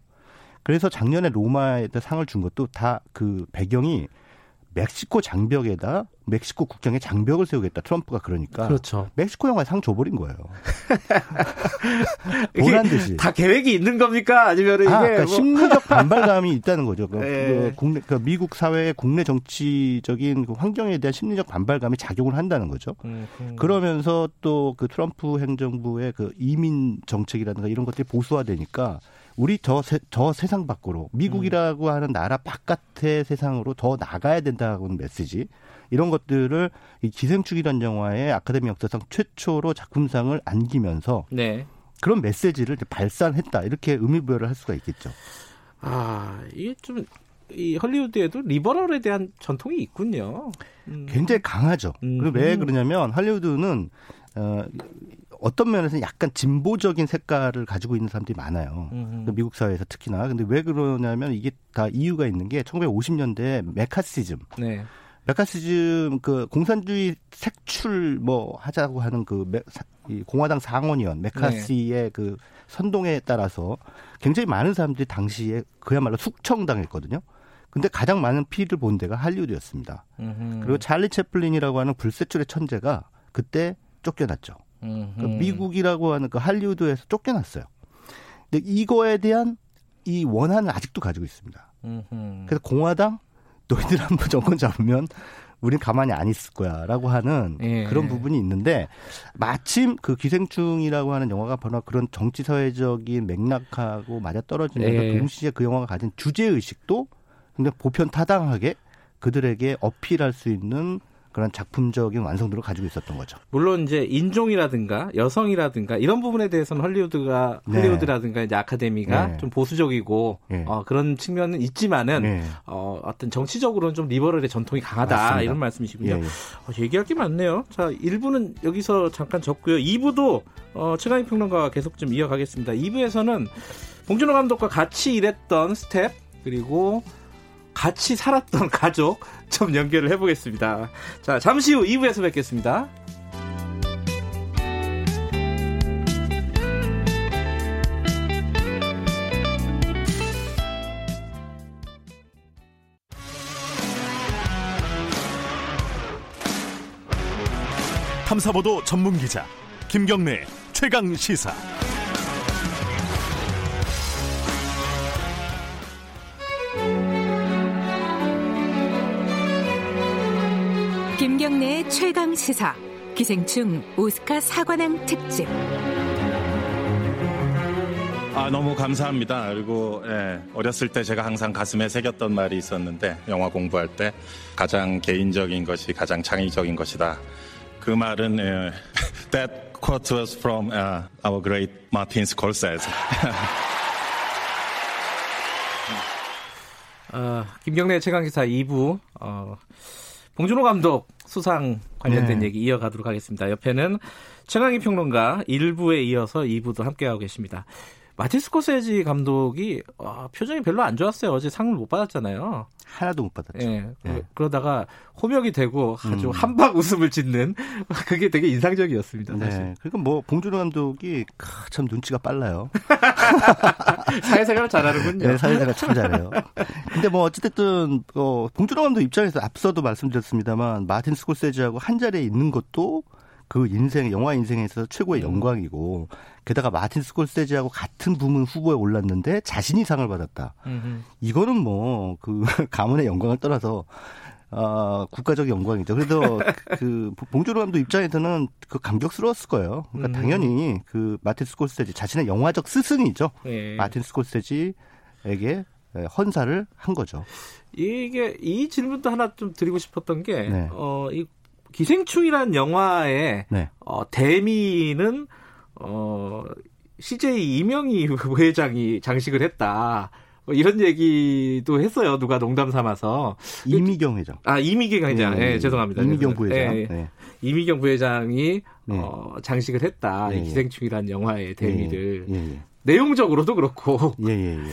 그래서 작년에 로마에다 상을 준 것도 다 그 배경이 멕시코 장벽에다 멕시코 국경에 장벽을 세우겠다 트럼프가 그러니까 그렇죠. 멕시코 영화에 상 줘버린 거예요. 보란 듯이 다 계획이 있는 겁니까 아니면 이게 아, 그러니까 뭐. 심리적 반발감이 있다는 거죠. 그, 네. 그 국내 그 미국 사회의 국내 정치적인 그 환경에 대한 심리적 반발감이 작용을 한다는 거죠. 음, 음. 그러면서 또 그 트럼프 행정부의 그 이민 정책이라든가 이런 것들이 보수화되니까 우리 저, 세, 저 세상 밖으로 미국이라고 음. 하는 나라 바깥의 세상으로 더 나가야 된다는 메시지 이런 것들을 이 기생충이라는 영화의 아카데미 역사상 최초로 작품상을 안기면서 네. 그런 메시지를 발산했다 이렇게 의미부여를 할 수가 있겠죠. 아 이게 좀이 헐리우드에도 리버럴에 대한 전통이 있군요. 음. 굉장히 강하죠. 음. 왜 그러냐면 할리우드는 어, 어떤 면에서는 약간 진보적인 색깔을 가지고 있는 사람들이 많아요. 그 미국 사회에서 특히나. 근데 왜 그러냐면 이게 다 이유가 있는 게 1950년대 메카시즘. 네. 메카시즘 그 공산주의 색출 뭐 하자고 하는 그 메, 이 공화당 상원의원 메카시의 네. 그 선동에 따라서 굉장히 많은 사람들이 당시에 그야말로 숙청당했거든요. 근데 가장 많은 피해를 본 데가 할리우드였습니다. 음흠. 그리고 찰리 채플린이라고 하는 불세출의 천재가 그때 쫓겨났죠. 그러니까 미국이라고 하는 그 할리우드에서 쫓겨났어요. 근데 이거에 대한 이 원한을 아직도 가지고 있습니다. 음흠. 그래서 공화당 너희들 한번 정권 잡으면 우린 가만히 안 있을 거야라고 하는 예. 그런 부분이 있는데 마침 그 기생충이라고 하는 영화가 바로 그런 정치 사회적인 맥락하고 맞아 떨어지면서 예. 동시에 그 영화가 가진 주제 의식도 굉장히 보편 타당하게 그들에게 어필할 수 있는 그런 작품적인 완성도를 가지고 있었던 거죠. 물론 이제 인종이라든가 여성이라든가 이런 부분에 대해서는 헐리우드가 네. 헐리우드라든가 이제 아카데미가 네. 좀 보수적이고 네. 어, 그런 측면은 있지만은 네. 어, 어떤 정치적으로는 좀 리버럴의 전통이 강하다 맞습니다. 이런 말씀이시군요. 예, 예. 어, 얘기할 게 많네요. 자, 1부는 여기서 잠깐 접고요. 2부도 어, 최강희 평론가와 계속 좀 이어가겠습니다. 2부에서는 봉준호 감독과 같이 일했던 스텝 그리고 같이 살았던 가족 좀 연결을 해보겠습니다. 자, 잠시 후 2부에서 뵙겠습니다. 탐사보도 전문 기자 김경래 최강 시사. 최강 시사 기생충 오스카 사관왕 특집. 아 너무 감사합니다. 그리고 예, 어렸을 때 제가 항상 가슴에 새겼던 말이 있었는데 영화 공부할 때 가장 개인적인 것이 가장 창의적인 것이다. 그 말은 예, That quote was from uh, our great Martin Scorsese. 어, 김경래 최강기사 2부 어, 봉준호 감독 수상 관련된 네. 얘기 이어가도록 하겠습니다. 옆에는 최강희 평론가 1부에 이어서 2부도 함께하고 계십니다. 마틴 스코세지 감독이 어, 표정이 별로 안 좋았어요. 어제 상을 못 받았잖아요. 하나도 못 받았죠. 예. 네. 그러다가 호명이 되고 아주 음. 한방 웃음을 짓는 그게 되게 인상적이었습니다. 네. 사실. 그러니까 뭐 봉준호 감독이 참 눈치가 빨라요. 사회생활 잘하는군요. 네, 사회생활 참 잘해요. 근데 뭐 어찌됐든 어, 봉준호 감독 입장에서 앞서도 말씀드렸습니다만 마틴 스코세지하고 한 자리에 있는 것도 그 인생 영화 인생에 있어서 최고의 음. 영광이고 게다가 마틴 스콜세지하고 같은 부문 후보에 올랐는데 자신이 상을 받았다. 음흠. 이거는 뭐 그 가문의 영광을 떠나서 어, 국가적 영광이죠. 그래도 그 봉준호 감독 입장에서는 그 감격스러웠을 거예요. 그러니까 음. 당연히 그 마틴 스콜세지 자신의 영화적 스승이죠. 네. 마틴 스콜세지에게 헌사를 한 거죠. 이게 이 질문도 하나 좀 드리고 싶었던 게 네. 어, 이 기생충이란 영화의 네. 어, 대미는 어, CJ 이명희 회장이 장식을 했다. 뭐 이런 얘기도 했어요. 누가 농담 삼아서. 이미경 회장. 아, 이미경 회장. 네, 네, 죄송합니다. 이미경 부회장. 네. 네. 이미경 부회장이 네. 어, 장식을 했다. 이 기생충이란 영화의 대미를. 내용적으로도 그렇고. 예, 예, 예.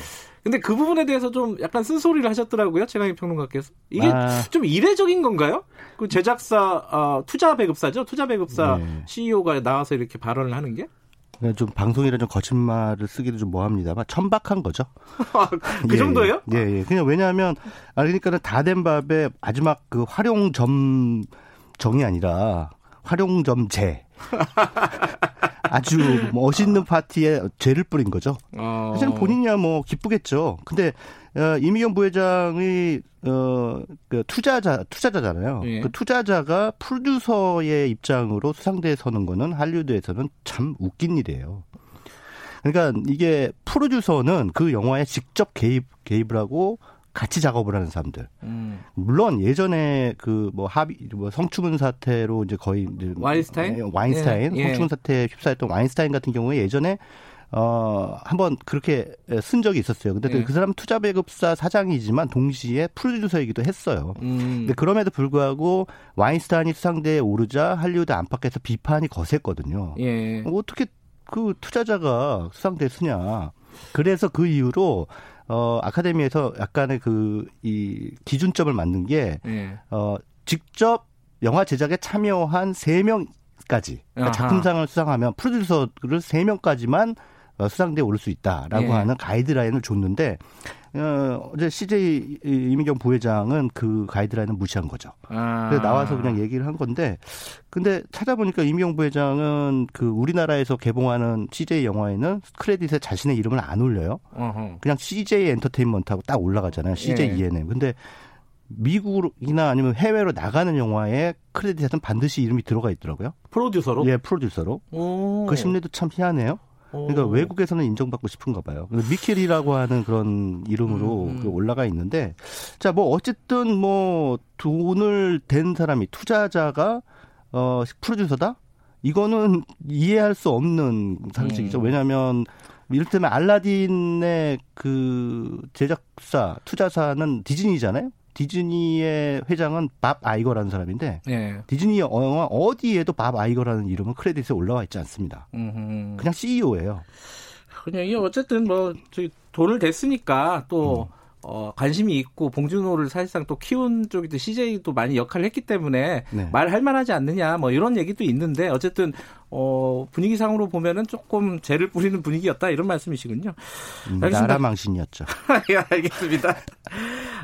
근데 그 부분에 대해서 좀 약간 쓴소리를 하셨더라고요. 최강희 평론가께서. 이게 아. 좀 이례적인 건가요? 그 제작사, 어, 투자 배급사죠? 투자 배급사 네. CEO가 나와서 이렇게 발언을 하는 게? 좀 방송이라 좀 거짓말을 쓰기도 좀 뭐합니다만 천박한 거죠. 아, 그 예, 정도예요? 예, 예. 그냥 왜냐하면 아 그러니까는 다 된 밥에 마지막 그 활용점 정이 아니라 활용점제. 아주 멋있는 파티에 죄를 뿌린 거죠. 어. 사실은 본인이야 뭐 기쁘겠죠. 근데 어, 이미경 부회장이 어, 그 투자자 투자자잖아요. 예. 그 투자자가 프로듀서의 입장으로 수상대에 서는 거는 할리우드에서는 참 웃긴 일이에요. 그러니까 이게 프로듀서는 그 영화에 직접 개입 개입을 하고 같이 작업을 하는 사람들. 음. 물론 예전에 그 뭐 합의 뭐 성추문 사태로 이제 거의 이제 와인스타인 예, 와인스타인 예. 성추문 사태에 휩싸였던 와인스타인 같은 경우에 예전에 어, 한번 그렇게 쓴 적이 있었어요. 근데 네. 그 사람 투자 배급사 사장이지만 동시에 프로듀서이기도 했어요. 음. 근데 그럼에도 불구하고 와인스타인이 수상대에 오르자 할리우드 안팎에서 비판이 거셌거든요. 예. 어떻게 그 투자자가 수상대에 쓰냐. 그래서 그 이후로 어, 아카데미에서 약간의 그, 이 기준점을 만든 게, 예. 어, 직접 영화 제작에 참여한 3명까지, 그러니까 작품상을 수상하면 프로듀서를 3명까지만 어, 수상대에 오를 수 있다라고 예. 하는 가이드라인을 줬는데, 어, 어제 CJ 이민경 부회장은 그 가이드라인을 무시한 거죠. 아. 그래서 나와서 그냥 얘기를 한 건데, 근데 찾아보니까 이민경 부회장은 그 우리나라에서 개봉하는 CJ 영화에는 크레딧에 자신의 이름을 안 올려요. 어허. 그냥 CJ 엔터테인먼트하고 딱 올라가잖아요. CJ 예. ENM. 근데 미국이나 아니면 해외로 나가는 영화에 크레딧에는 반드시 이름이 들어가 있더라고요. 프로듀서로? 예, 프로듀서로. 오. 그 심리도 참 희한해요. 그러니까 오. 외국에서는 인정받고 싶은가 봐요. 미켈이라고 하는 그런 이름으로 음. 그 올라가 있는데 자, 뭐 어쨌든 뭐 돈을 댄 사람이 투자자가 어 프로듀서다? 이거는 이해할 수 없는 상식이죠. 음. 왜냐하면 이를테면 알라딘의 그 제작사 투자사는 디즈니잖아요. 디즈니의 회장은 밥 아이거라는 사람인데 네. 디즈니 영화 어디에도 밥 아이거라는 이름은 크레딧에 올라와 있지 않습니다. 음흠. 그냥 CEO예요. 그냥 이 어쨌든 뭐 돈을 댔으니까 또 음. 어, 관심이 있고 봉준호를 사실상 또 키운 쪽이 CJ도 많이 역할을 했기 때문에 네. 말할 만하지 않느냐 뭐 이런 얘기도 있는데 어쨌든 어, 분위기상으로 보면은 조금 죄를 뿌리는 분위기였다 이런 말씀이시군요. 음, 나라 망신이었죠. 예, 알겠습니다.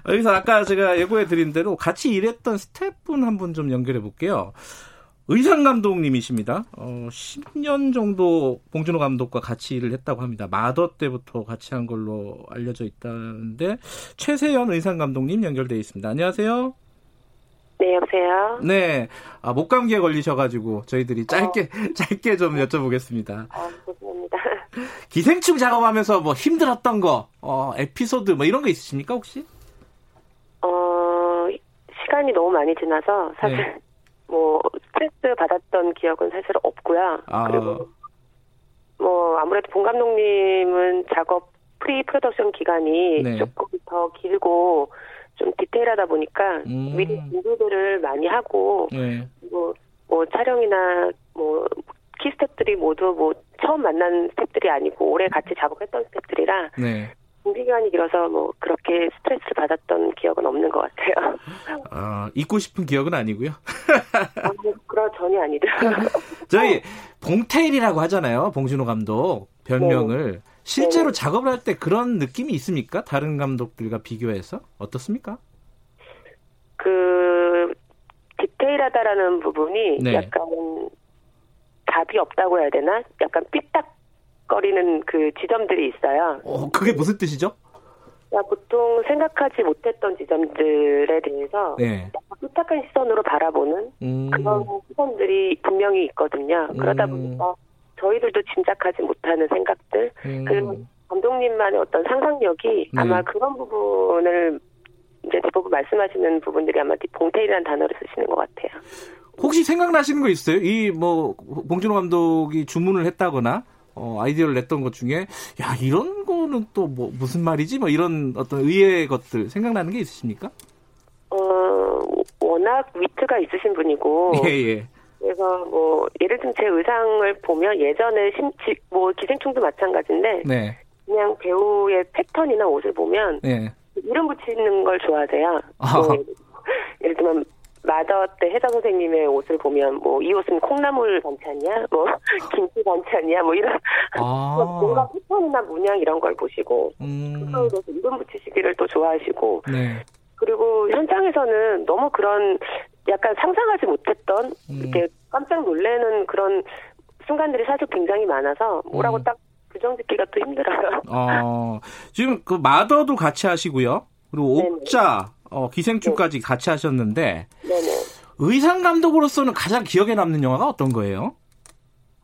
여기서 아까 제가 예고해 드린 대로 같이 일했던 스태프분 한 분 좀 연결해 볼게요. 의상 감독님이십니다. 어, 10년 정도 봉준호 감독과 같이 일을 했다고 합니다. 마더 때부터 같이 한 걸로 알려져 있다는데 최세연 의상 감독님 연결돼 있습니다. 안녕하세요. 네, 여보세요. 네, 아, 목감기에 걸리셔가지고 저희들이 짧게 어. 짧게 좀 여쭤보겠습니다. 아, 죄송합니다. 기생충 작업하면서 뭐 힘들었던 거, 어, 에피소드 뭐 이런 거 있으십니까 혹시? 어, 시간이 너무 많이 지나서 사실 네. 뭐 스트레스 받았던 기억은 사실 없고요. 아. 그리고 뭐 아무래도 본 감독님은 작업 pre-production 기간이 네. 조금 더 길고 좀 디테일하다 보니까 음. 미리 준비들을 많이 하고 네. 뭐, 뭐 촬영이나 뭐 키스텝들이 모두 뭐 처음 만난 스태프들이 아니고 오래 같이 작업했던 스태프들이라 네. 기간이 길어서 뭐 그렇게 스트레스를 받았던 기억은 없는 것 같아요. 아, 잊고 싶은 기억은 아니고요. 아, 뭐, 그런 전혀 아니죠. 저희 봉테일이라고 하잖아요. 봉준호 감독 별명을. 네. 실제로 네. 작업을 할 때 그런 느낌이 있습니까? 다른 감독들과 비교해서 어떻습니까? 그 디테일하다라는 부분이 네. 약간 답이 없다고 해야 되나? 약간 삐딱 거리는 그 지점들이 있어요. 어, 그게 무슨 뜻이죠? 보통 생각하지 못했던 지점들에 대해서 네. 삐딱한 시선으로 바라보는 음. 그런 시선들이 분명히 있거든요. 그러다 음. 보니까 저희들도 짐작하지 못하는 생각들, 음. 그리고 감독님만의 어떤 상상력이 네. 아마 그런 부분을 이제 대부분 말씀하시는 부분들이 아마 봉태이라는 단어를 쓰시는 것 같아요. 혹시 생각나시는 거 있어요? 이 뭐 봉준호 감독이 주문을 했다거나 어, 아이디어를 냈던 것 중에 야 이런 거는 또 뭐 무슨 말이지? 뭐 이런 어떤 의외의 것들 생각나는 게 있으십니까? 어 워낙 위트가 있으신 분이고 예, 예. 그래서 뭐 예를 들면 제 의상을 보면 예전에 심지 뭐 기생충도 마찬가지인데 네. 그냥 배우의 패턴이나 옷을 보면 네. 이름 붙이는 걸 좋아하세요. 뭐 예를 들면 마더 때 혜자 선생님의 옷을 보면 뭐 이 옷은 콩나물 반찬이야, 뭐 김치 반찬이야, 뭐 이런 아. 뭔가 패턴이나 문양 이런 걸 보시고 음. 그거에 대해서 이름 붙이시기를 또 좋아하시고 네. 그리고 현장에서는 너무 그런 약간 상상하지 못했던 음. 이렇게 깜짝 놀래는 그런 순간들이 사실 굉장히 많아서 뭐라고 음. 딱 규정 짓기가 또 힘들어요. 어, 지금 그 마더도 같이 하시고요. 그리고 옥자, 어, 기생충까지 네. 같이 하셨는데 네네. 의상 감독으로서는 가장 기억에 남는 영화가 어떤 거예요?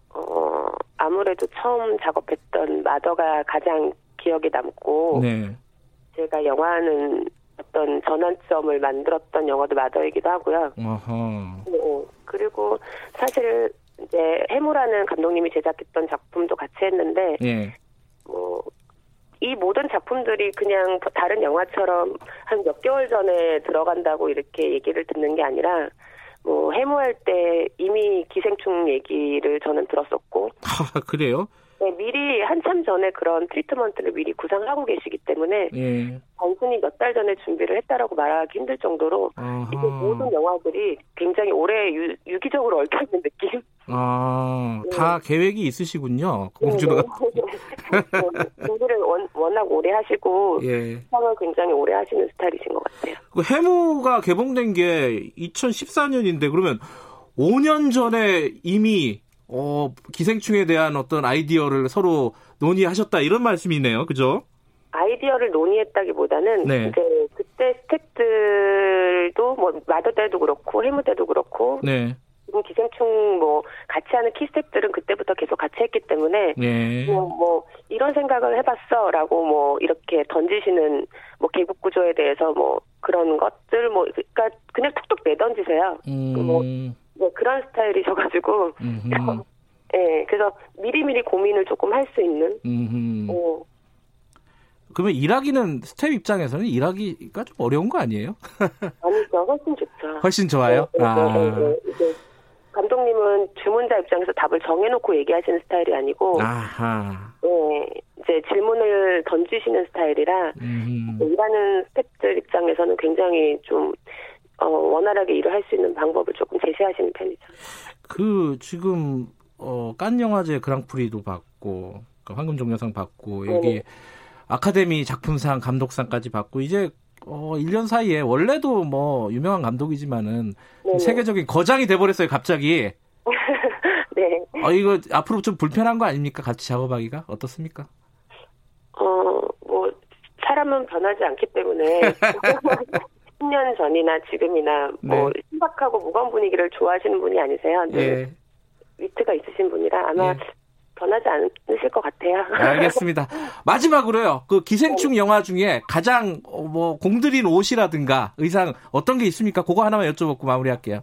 어, 아무래도 처음 작업했던 마더가 가장 기억에 남고 네. 제가 영화는 어떤 전환점을 만들었던 영화도 마더이기도 하고요. 네, 그리고 사실 이제 해무라는 감독님이 제작했던 작품도 같이 했는데 예. 뭐이 모든 작품들이 그냥 다른 영화처럼 한 몇 개월 전에 들어간다고 이렇게 얘기를 듣는 게 아니라 뭐 해무할 때 이미 기생충 얘기를 저는 들었었고 아 그래요? 네, 미리 한참 전에 그런 트리트먼트를 미리 구상하고 계시기 때문에 예. 단순히 몇 달 전에 준비를 했다라고 말하기 힘들 정도로 아하. 이게 모든 영화들이 굉장히 오래 유, 유기적으로 얽혀 있는 느낌. 아, 네. 다 계획이 있으시군요. 공주가. 네, 네. 준비를 워낙 오래 하시고 예. 상을 굉장히 오래 하시는 스타일이신 것 같아요. 그 해무가 개봉된 게 2014년인데 그러면 5년 전에 이미 어, 기생충에 대한 어떤 아이디어를 서로 논의하셨다 이런 말씀이네요. 그죠? 아이디어를 논의했다기보다는 네. 이제 그때 스택들도 뭐 마더 때도 그렇고 해무 때도 그렇고 네. 지금 기생충 뭐 같이 하는 키스택들은 그때부터 계속 같이 했기 때문에 네. 뭐, 뭐 이런 생각을 해봤어라고 뭐 이렇게 던지시는 뭐 개국 구조에 대해서 뭐 그런 것들 뭐 그러니까 그냥 툭툭 내던지세요. 음. 뭐 네, 그런 스타일이셔가지고. 네, 그래서 미리미리 고민을 조금 할 수 있는. 어. 그러면 일하기는 스텝 입장에서는 일하기가 좀 어려운 거 아니에요? 아니죠, 훨씬 좋죠. 훨씬 좋아요. 네, 네, 아. 네, 네, 감독님은 주문자 입장에서 답을 정해놓고 얘기하시는 스타일이 아니고, 아하. 네, 이제 질문을 던지시는 스타일이라 음. 일하는 스텝들 입장에서는 굉장히 좀 어, 원활하게 일을 할 수 있는 방법을 조금 제시하시는 편이죠. 그 지금 어, 깐 영화제 그랑프리도 받고 그 황금종려상 받고 여기 네네. 아카데미 작품상 감독상까지 받고 이제 어 1년 사이에 원래도 뭐 유명한 감독이지만은 세계적인 거장이 돼 버렸어요, 갑자기. 네. 어 이거 앞으로 좀 불편한 거 아닙니까? 같이 작업하기가 어떻습니까? 어, 뭐 사람은 변하지 않기 때문에 10년 전이나 지금이나 뭐 네. 신박하고 무거운 분위기를 좋아하시는 분이 아니세요. 네. 위트가 있으신 분이라 아마 네. 변하지 않으실 것 같아요. 알겠습니다. 마지막으로요. 그 기생충 네. 영화 중에 가장 어, 뭐 공들인 옷이라든가 의상 어떤 게 있습니까? 그거 하나만 여쭤보고 마무리할게요.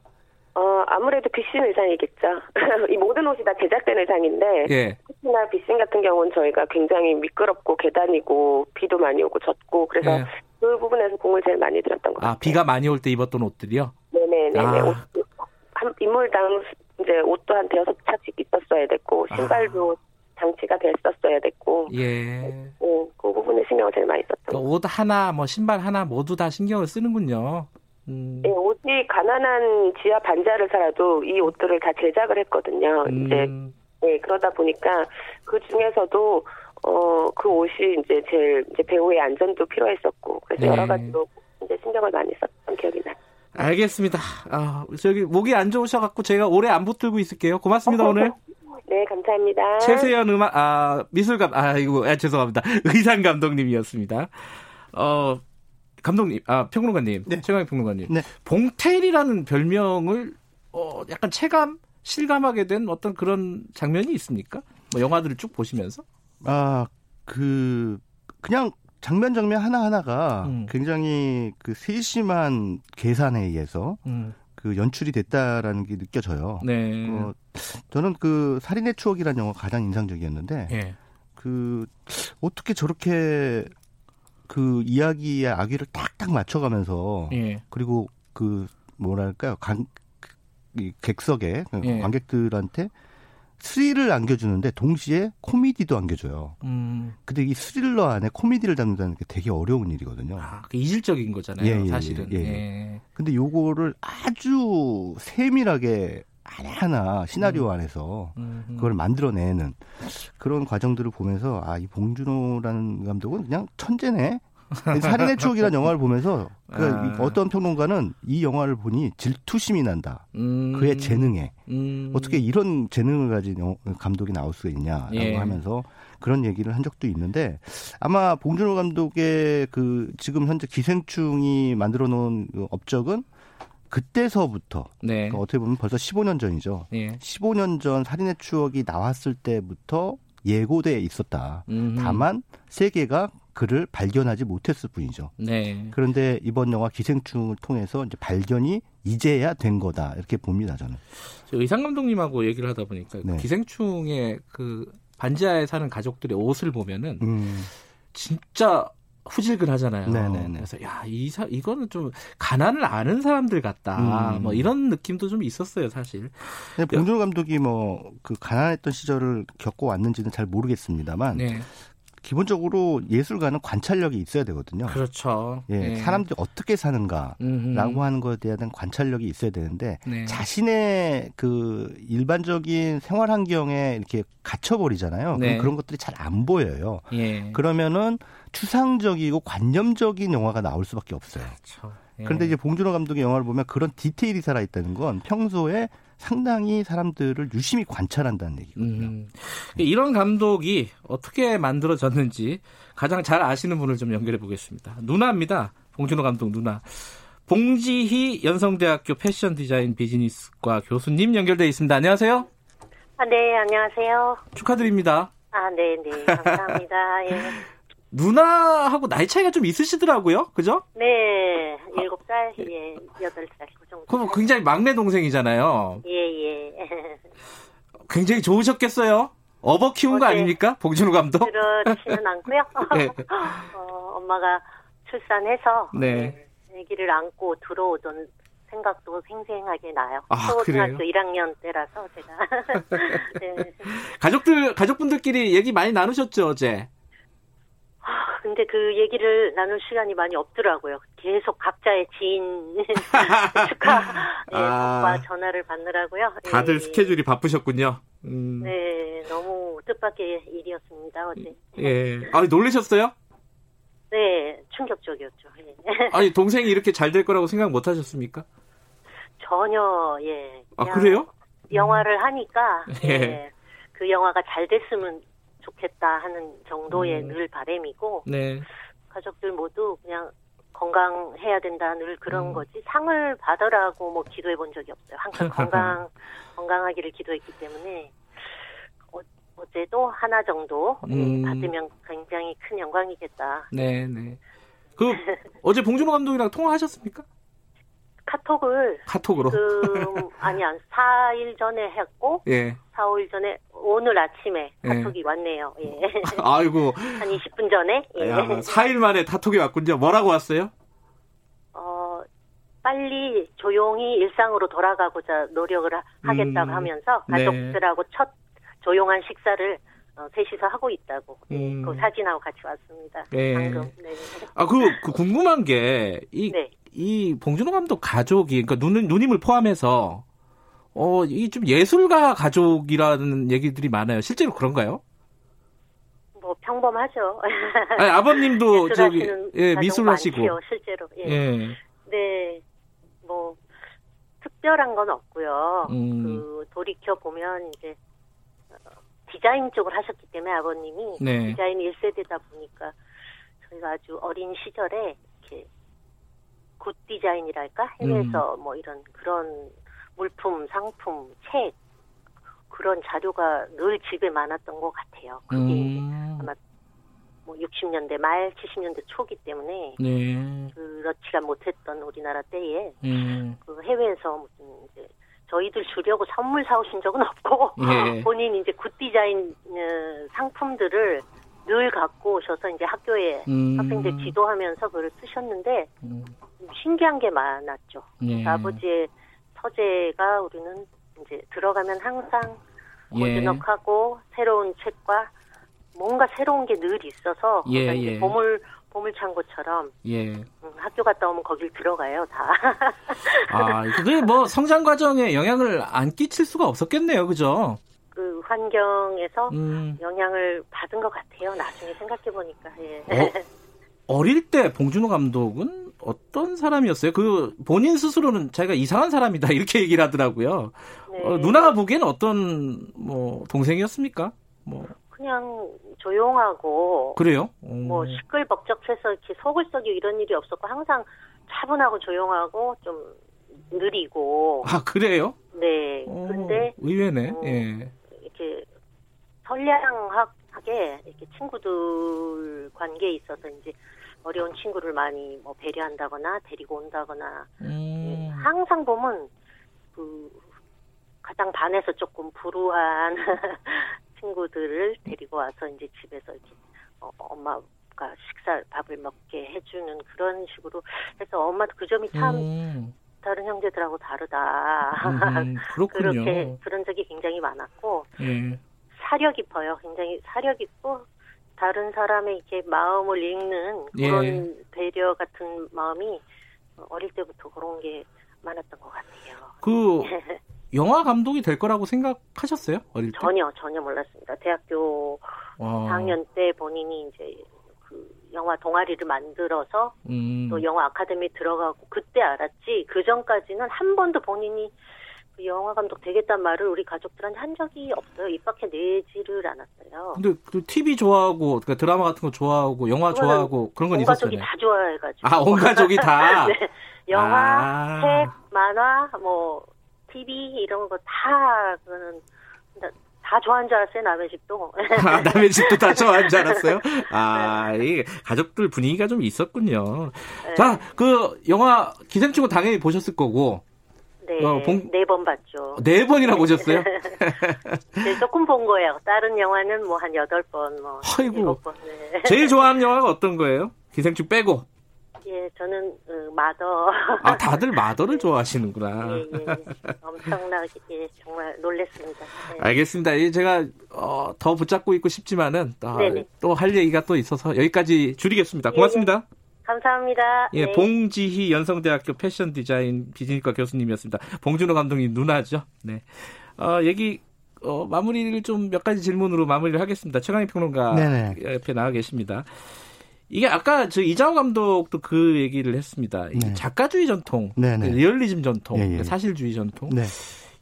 어 아무래도 비신 의상이겠죠. 이 모든 옷이 다 제작된 의상인데 예. 특히나 비신 같은 경우는 저희가 굉장히 미끄럽고 계단이고 비도 많이 오고 젖고 그래서 예. 그 부분에서 공을 제일 많이 들였던 것 아, 같아요. 비가 많이 올 때 입었던 옷들이요? 네네네. 아. 옷, 한 인물당 이제 옷도 한 대여섯 차씩 있었어야 됐고 신발도 아. 장치가 됐었어야 됐고. 예. 어, 그 부분에 신경을 제일 많이 썼던. 옷 하나, 뭐 신발 하나 모두 다 신경을 쓰는군요. 음. 네, 옷이 가난한 지하 반지하를 살아도 이 옷들을 다 제작을 했거든요. 음. 이제 네, 그러다 보니까 그 중에서도 어, 그 옷이 이제 제일 이제 배우의 안전도 필요했었고 그래서 네. 여러 가지로 이제 신경을 많이 썼던 기억이 나요. 알겠습니다. 아, 저기 목이 안 좋으셔갖고 제가 오래 안 붙들고 있을게요. 고맙습니다 오늘. 네, 감사합니다. 최세연 음악 아 미술감 아 이거 아, 죄송합니다. 의상 감독님이었습니다. 어 감독님 아 평론가님 네. 최강희 평론가님 네. 봉태일이라는 별명을 어 약간 체감 실감하게 된 어떤 그런 장면이 있습니까? 뭐 영화들을 쭉 보시면서? 아, 그 그냥 장면 장면 하나 하나가 음. 굉장히 그 세심한 계산에 의해서 음. 그 연출이 됐다라는 게 느껴져요. 네. 어, 저는 그 살인의 추억이라는 영화 가 가장 인상적이었는데 네. 그 어떻게 저렇게 그 이야기의 아기를 딱딱 맞춰가면서 네. 그리고 그 뭐랄까요 관, 이 객석에 예. 관객들한테 스릴을 안겨주는데 동시에 코미디도 안겨줘요. 음. 근데 이 스릴러 안에 코미디를 담는다는 게 되게 어려운 일이거든요. 아, 그 이질적인 거잖아요, 예, 예, 사실은. 예, 예. 예. 근데 요거를 아주 세밀하게 하나하나 시나리오 음. 안에서 음. 그걸 만들어내는 그런 과정들을 보면서 아, 이 봉준호라는 감독은 그냥 천재네. 살인의 추억이라는 영화를 보면서 그 아. 어떤 평론가는 이 영화를 보니 질투심이 난다. 음. 그의 재능에 음. 어떻게 이런 재능을 가진 감독이 나올 수가 있냐라고 예. 하면서 그런 얘기를 한 적도 있는데 아마 봉준호 감독의 그 지금 현재 기생충이 만들어 놓은 그 업적은 그때서부터 네. 그러니까 어떻게 보면 벌써 15년 전이죠. 예. 15년 전 살인의 추억이 나왔을 때부터 예고돼 있었다. 음흠. 다만 세계가 그를 발견하지 못했을 뿐이죠. 네. 그런데 이번 영화 기생충을 통해서 이제 발견이 이제야 된 거다 이렇게 봅니다 저는. 의상 감독님하고 얘기를 하다 보니까 네. 기생충의 그 반지하에 사는 가족들의 옷을 보면은 음. 진짜 후질근 하잖아요. 네네네. 그래서 야, 이 사, 이거는 좀 가난을 아는 사람들 같다. 음. 뭐 이런 느낌도 좀 있었어요, 사실. 봉준호 감독이 뭐 그 가난했던 시절을 겪고 왔는지는 잘 모르겠습니다만 네. 기본적으로 예술가는 관찰력이 있어야 되거든요. 그렇죠. 예, 네. 사람들이 어떻게 사는가라고 음흠. 하는 것에 대한 관찰력이 있어야 되는데 네. 자신의 그 일반적인 생활 환경에 이렇게 갇혀버리잖아요. 네. 그런 것들이 잘 안 보여요. 예. 그러면은 추상적이고 관념적인 영화가 나올 수밖에 없어요. 그렇죠. 예. 그런데 이제 봉준호 감독의 영화를 보면 그런 디테일이 살아 있다는 건 평소에 상당히 사람들을 유심히 관찰한다는 얘기거든요. 음. 이런 감독이 어떻게 만들어졌는지 가장 잘 아시는 분을 좀 연결해 보겠습니다. 누나입니다. 봉준호 감독 누나. 봉지희 연성대학교 패션 디자인 비즈니스과 교수님 연결돼 있습니다. 안녕하세요. 아, 네, 안녕하세요. 축하드립니다. 아, 네, 네. 감사합니다. 예. 누나하고 나이 차이가 좀 있으시더라고요. 그죠? 네. 7살, 예, 8살 그 정도. 그럼 굉장히 막내 동생이잖아요. 예, 예. 굉장히 좋으셨겠어요? 어버 키운 거 아닙니까? 봉준호 감독? 그렇지는 않고요. 네. 어, 엄마가 출산해서 네. 아기를 안고 들어오던 생각도 생생하게 나요. 아, 초등학교 그래요? 1학년 때라서 제가. 네. 가족들 가족분들끼리 얘기 많이 나누셨죠 어제? 아, 근데 그 얘기를 나눌 시간이 많이 없더라고요. 계속 각자의 지인 축하 예, 아, 전화를 받느라고요. 다들 예. 스케줄이 바쁘셨군요. 음. 네, 너무 뜻밖의 일이었습니다 어제. 예, 아 놀라셨어요? 네, 충격적이었죠. 예. 아니 동생이 이렇게 잘 될 거라고 생각 못 하셨습니까? 전혀 예. 아 그래요? 영화를 하니까 예. 예. 그 영화가 잘 됐으면 좋겠다 하는 정도의 음. 늘 바램이고 네. 가족들 모두 그냥 건강해야 된다 늘 그런 음. 거지 상을 받으라고 뭐 기도해 본 적이 없어요. 항상 건강 건강하기를 기도했기 때문에 어, 어제도 하나 정도 음. 받으면 굉장히 큰 영광이겠다. 네, 네. 그 어제 봉준호 감독이랑 통화하셨습니까? 카톡을 카톡으로 그 아니 한 4일 전에 했고 예. 4, 5일 전에 오늘 아침에 예. 카톡이 예. 왔네요. 예. 아이고 한 20분 전에 예. 야, 4일 만에 카톡이 왔군요. 뭐라고 왔어요? 어 빨리 조용히 일상으로 돌아가고자 노력을 하겠다고 음, 하면서 네. 가족들하고 네. 첫 조용한 식사를 어, 셋이서 하고 있다고 네, 음. 그 사진하고 같이 왔습니다. 네. 방금. 네. 아그 그 궁금한 게이 네. 이 봉준호 감독 가족이 그러니까 누, 누님을 포함해서 어, 이 좀 예술가 가족이라는 얘기들이 많아요. 실제로 그런가요? 뭐 평범하죠. 아니, 아버님도 저기 예, 미술 하시고 실제로. 예. 예. 네. 뭐 특별한 건 없고요. 음. 그 돌이켜 보면 이제 어, 디자인 쪽을 하셨기 때문에 아버님이 네. 디자인 1세대다 보니까 저희가 아주 어린 시절에 good 디자인이랄까 해외에서 음. 뭐 이런 그런 물품, 상품, 책 그런 자료가 늘 집에 많았던 것 같아요. 그게 음. 아마 뭐 60년대 말 70년대 초기 때문에 네. 그렇지가 못했던 우리나라 때에 음. 그 해외에서 무슨 이제 저희들 주려고 선물 사오신 적은 없고 예. 본인 이제 good 디자인 어, 상품들을 늘 갖고 오셔서 이제 학교에 음. 학생들 지도하면서 그걸 쓰셨는데 음. 신기한 게 많았죠. 예. 아버지의 서재가 우리는 이제 들어가면 항상 고즈넉하고 예. 새로운 책과 뭔가 새로운 게 늘 있어서 예, 예. 보물 보물 창고처럼 예. 음, 학교 갔다 오면 거길 들어가요 다. 아 그게 뭐 성장 과정에 영향을 안 끼칠 수가 없었겠네요, 그죠? 그 환경에서 음. 영향을 받은 것 같아요. 나중에 생각해 보니까. 예. 어, 어릴 때 봉준호 감독은 어떤 사람이었어요? 그 본인 스스로는 자기가 이상한 사람이다 이렇게 얘기를 하더라고요. 네. 어, 누나가 보기에는 어떤 뭐 동생이었습니까? 뭐 그냥 조용하고 그래요? 오. 뭐 시끌벅적해서 이렇게 속을 썩이 이런 일이 없었고 항상 차분하고 조용하고 좀 느리고 아 그래요? 네. 오, 근데 의외네. 음, 예. 이렇게 선량하게 이렇게 친구들 관계에 있어서 이제 어려운 친구를 많이 뭐 배려한다거나 데리고 온다거나 음. 항상 보면 그 가장 반에서 조금 불우한 친구들을 데리고 와서 이제 집에서 이렇게 어, 엄마 가 식사 밥을 먹게 해주는 그런 식으로 해서 엄마도 그 점이 참 음. 다른 형제들하고 다르다. 음, 그렇군요. 그렇게 그런 적이 굉장히 많았고 예. 사려 깊어요. 굉장히 사려 깊고 다른 사람의 이렇게 마음을 읽는 예. 그런 예. 배려 같은 마음이 어릴 때부터 그런 게 많았던 것 같아요. 그 영화 감독이 될 거라고 생각하셨어요? 어릴 때? 전혀 전혀 몰랐습니다. 대학교 와. 4학년 때 본인이 이제 그 영화 동아리를 만들어서 음. 또 영화 아카데미 들어가고 그때 알았지 그 전까지는 한 번도 본인이 그 영화 감독 되겠다는 말을 우리 가족들한테 한 적이 없어요. 입 밖에 내지를 않았어요. 근데 그 TV 좋아하고 그러니까 드라마 같은 거 좋아하고 영화 좋아하고 그런 건 있었잖아요. 온 가족이 다 좋아해가지고. 아, 온 가족이 다. 네. 영화, 아. 책, 만화, 뭐 TV 이런 거 다 그거는 다 좋아하는 줄 알았어요, 남의 집도. 아, 남의 집도 다 좋아하는 줄 알았어요? 아, 이 가족들 분위기가 좀 있었군요. 네. 자, 그 영화 기생충은 당연히 보셨을 거고, 네, 어, 봉... 네번 봤죠. 네 번이나 보셨어요? 네, 조금 본 거예요. 다른 영화는 뭐 한 여덟 번, 뭐. 아이고. 번, 네. 제일 좋아하는 영화가 어떤 거예요? 기생충 빼고. 예, 저는 어, 마더. 아, 다들 마더를 좋아하시는구나. 예, 예. 엄청나게 예, 정말 놀랬습니다. 네. 알겠습니다. 예, 제가 어, 더 붙잡고 있고 싶지만은 아, 또할 얘기가 또 있어서 여기까지 줄이겠습니다. 고맙습니다. 예, 감사합니다. 예, 네. 봉지희 연성대학교 패션 디자인 비즈니과 교수님이었습니다. 봉준호 감독님 누나죠. 네. 어, 얘기 어, 마무리를 좀 몇 가지 질문으로 마무리를 하겠습니다. 최강희 평론가 네네. 옆에 나와 계십니다. 이게 아까 저 이장호 감독도 그 얘기를 했습니다. 네. 작가주의 전통, 네네. 리얼리즘 전통, 예, 예. 사실주의 전통. 네.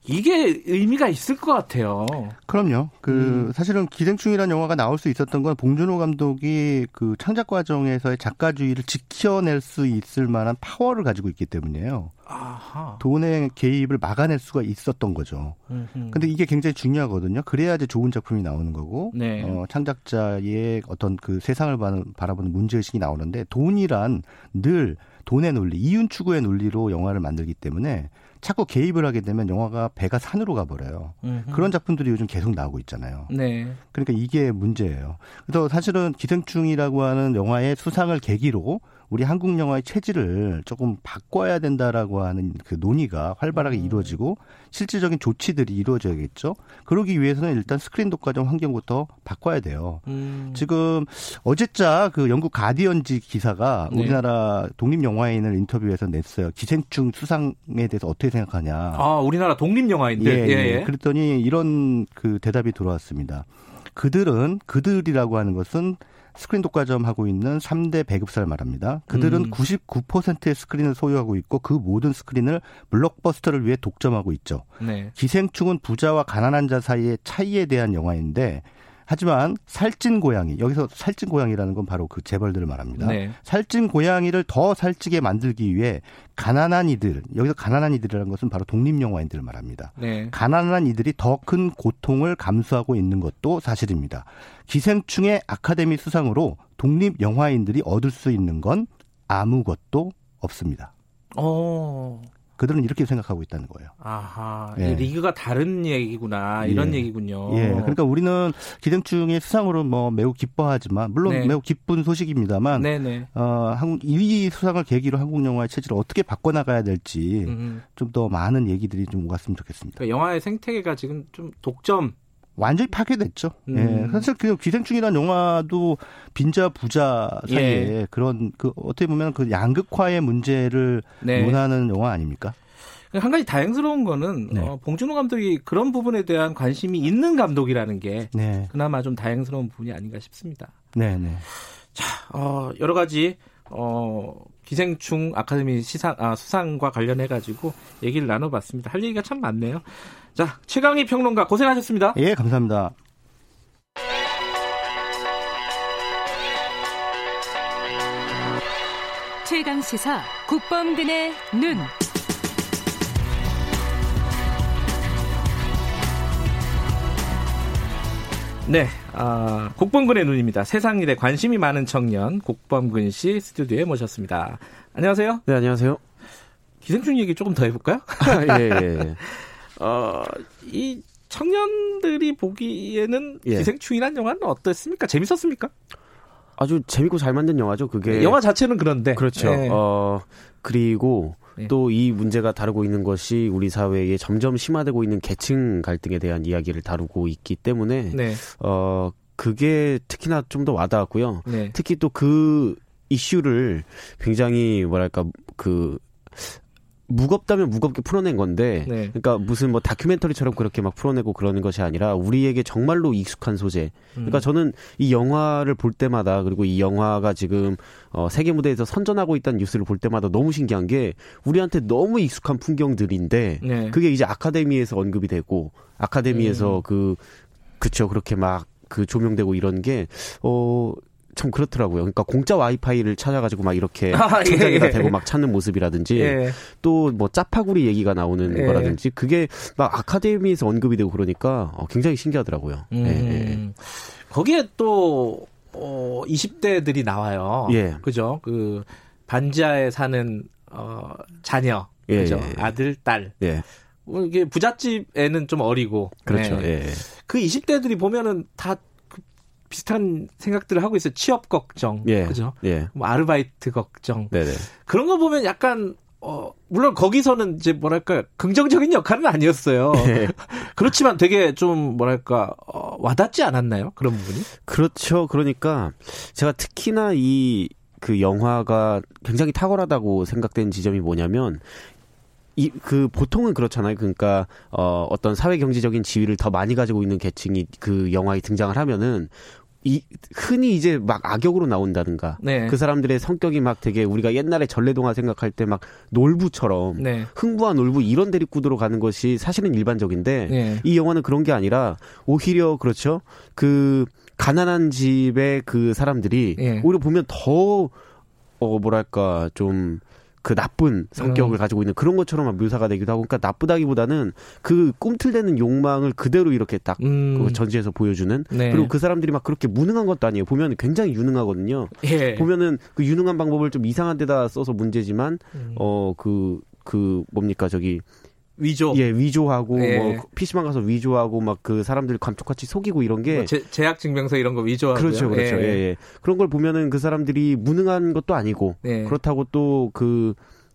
이게 의미가 있을 것 같아요. 그럼요. 그 음. 사실은 기생충이라는 영화가 나올 수 있었던 건 봉준호 감독이 그 창작 과정에서의 작가주의를 지켜낼 수 있을 만한 파워를 가지고 있기 때문이에요. 아하. 돈의 개입을 막아낼 수가 있었던 거죠. 음흠. 근데 이게 굉장히 중요하거든요. 그래야지 좋은 작품이 나오는 거고, 네. 어, 창작자의 어떤 그 세상을 바라보는 문제 의식이 나오는데 돈이란 늘 돈의 논리, 이윤 추구의 논리로 영화를 만들기 때문에 자꾸 개입을 하게 되면 영화가 배가 산으로 가버려요. 음흠. 그런 작품들이 요즘 계속 나오고 있잖아요. 네. 그러니까 이게 문제예요. 그래서 사실은 기생충이라고 하는 영화의 수상을 계기로 우리 한국 영화의 체질을 조금 바꿔야 된다라고 하는 그 논의가 활발하게 음. 이루어지고 실질적인 조치들이 이루어져야겠죠. 그러기 위해서는 일단 스크린 독과점 환경부터 바꿔야 돼요. 음. 지금 어제자 그 영국 가디언지 기사가 네. 우리나라 독립 영화인을 인터뷰해서 냈어요. 기생충 수상에 대해서 어떻게 생각하냐. 아, 우리나라 독립 영화인들. 예, 예, 예. 그랬더니 이런 그 대답이 들어왔습니다. 그들은 그들이라고 하는 것은 스크린 독과점 하고 있는 3대 배급사를 말합니다. 그들은 음. 99%의 스크린을 소유하고 있고 그 모든 스크린을 블록버스터를 위해 독점하고 있죠. 네. 기생충은 부자와 가난한 자 사이의 차이에 대한 영화인데 하지만 살찐 고양이 여기서 살찐 고양이라는 건 바로 그 재벌들을 말합니다. 네. 살찐 고양이를 더 살찌게 만들기 위해 가난한 이들 여기서 가난한 이들이라는 것은 바로 독립 영화인들을 말합니다. 네. 가난한 이들이 더 큰 고통을 감수하고 있는 것도 사실입니다. 기생충의 아카데미 수상으로 독립 영화인들이 얻을 수 있는 건 아무것도 없습니다. 어. 그들은 이렇게 생각하고 있다는 거예요. 아하, 예. 리그가 다른 얘기구나 이런 예. 얘기군요. 예, 그러니까 우리는 기생충의 수상으로 뭐 매우 기뻐하지만 물론 네. 매우 기쁜 소식입니다만, 네네. 어, 한국 1위 수상을 계기로 한국 영화의 체질을 어떻게 바꿔나가야 될지 좀 더 많은 얘기들이 좀 오갔으면 좋겠습니다. 그러니까 영화의 생태계가 지금 좀 독점 완전히 파괴됐죠. 음. 예. 사실 그 기생충이라는 영화도 빈자 부자 사이에 예. 그런 그 어떻게 보면 그 양극화의 문제를 네. 논하는 영화 아닙니까? 한 가지 다행스러운 거는 네. 어, 봉준호 감독이 그런 부분에 대한 관심이 있는 감독이라는 게 네. 그나마 좀 다행스러운 부분이 아닌가 싶습니다. 네, 네. 자, 어, 여러 가지 어, 기생충 아카데미 시상 아, 수상과 관련해 가지고 얘기를 나눠봤습니다. 할 얘기가 참 많네요. 자, 최강희 평론가 고생하셨습니다. 예, 감사합니다. 최강 시사 국범근의 눈. 네, 아, 국범근의 눈입니다. 세상 일에 관심이 많은 청년 국범근 씨 스튜디오에 모셨습니다. 안녕하세요. 네, 안녕하세요. 기생충 얘기 조금 더 해볼까요? 아, 예, 예. 예. 어, 이 청년들이 보기에는 예. 기생충이란 영화는 어떻습니까? 재밌었습니까? 아주 재밌고 잘 만든 영화죠. 그게 영화 자체는 그런데 그렇죠. 예. 어 그리고 예. 또이 문제가 다루고 있는 것이 우리 사회에 점점 심화되고 있는 계층 갈등에 대한 이야기를 다루고 있기 때문에 네. 어 그게 특히나 좀 더 와닿았고요. 네. 특히 또 그 이슈를 굉장히 뭐랄까 그 무겁다면 무겁게 풀어낸 건데, 네. 그러니까 무슨 뭐 다큐멘터리처럼 그렇게 막 풀어내고 그러는 것이 아니라 우리에게 정말로 익숙한 소재. 그러니까 음. 저는 이 영화를 볼 때마다 그리고 이 영화가 지금 어, 세계 무대에서 선전하고 있다는 뉴스를 볼 때마다 너무 신기한 게 우리한테 너무 익숙한 풍경들인데 네. 그게 이제 아카데미에서 언급이 되고 아카데미에서 음. 그 그쵸 그렇게 막 그 조명되고 이런 게어 참 그렇더라고요. 그러니까 공짜 와이파이를 찾아가지고 막 이렇게 아, 예, 천장에다 예, 대고 막 찾는 모습이라든지 예. 또뭐 짜파구리 얘기가 나오는 예. 거라든지 그게 막 아카데미에서 언급이 되고 그러니까 어, 굉장히 신기하더라고요. 음, 예. 거기에 또 어, 20대들이 나와요. 예. 그죠? 그 반지하에 사는 어, 자녀, 그죠? 아들, 딸. 예. 뭐 이게 부잣집 애는 좀 어리고. 그렇죠. 예. 그 20대들이 보면은 다 비슷한 생각들을 하고 있어요. 취업 걱정, 예. 그죠? 예. 뭐 아르바이트 걱정. 네네. 그런 거 보면 약간 어 물론 거기서는 이제 뭐랄까 긍정적인 역할은 아니었어요. 예. 그렇지만 되게 좀 뭐랄까 어, 와닿지 않았나요? 그런 부분이? 그렇죠. 그러니까 제가 특히나 이 그 영화가 굉장히 탁월하다고 생각된 지점이 뭐냐면 이, 그, 보통은 그렇잖아요. 그러니까, 어, 어떤 사회 경제적인 지위를 더 많이 가지고 있는 계층이 그 영화에 등장을 하면은, 이 흔히 이제 막 악역으로 나온다든가 네. 그 사람들의 성격이 막 되게 우리가 옛날에 전래동화 생각할 때 막 놀부처럼 네. 흥부와 놀부 이런 대립구도로 가는 것이 사실은 일반적인데 네. 이 영화는 그런 게 아니라 오히려 그렇죠 그 가난한 집의 그 사람들이 예. 오히려 보면 더 어 뭐랄까 좀 그 나쁜 성격을 음. 가지고 있는 그런 것처럼 묘사가 되기도 하고 그러니까 나쁘다기보다는 그 꿈틀대는 욕망을 그대로 이렇게 딱 음. 그 전시해서 보여주는 네. 그리고 그 사람들이 막 그렇게 무능한 것도 아니에요 보면 굉장히 유능하거든요 예. 보면은 그 유능한 방법을 좀 이상한 데다 써서 문제지만 음. 어그그 그 뭡니까 저기 위조. 예, 위조하고 예. 뭐 PC방 가서 위조하고 막 그 사람들 감쪽같이 속이고 이런 게 뭐 제, 제약 증명서 이런 거 위조하고 그렇죠. 그렇죠. 예. 예, 예. 그런 걸 보면은 그 사람들이 무능한 것도 아니고 예. 그렇다고 또그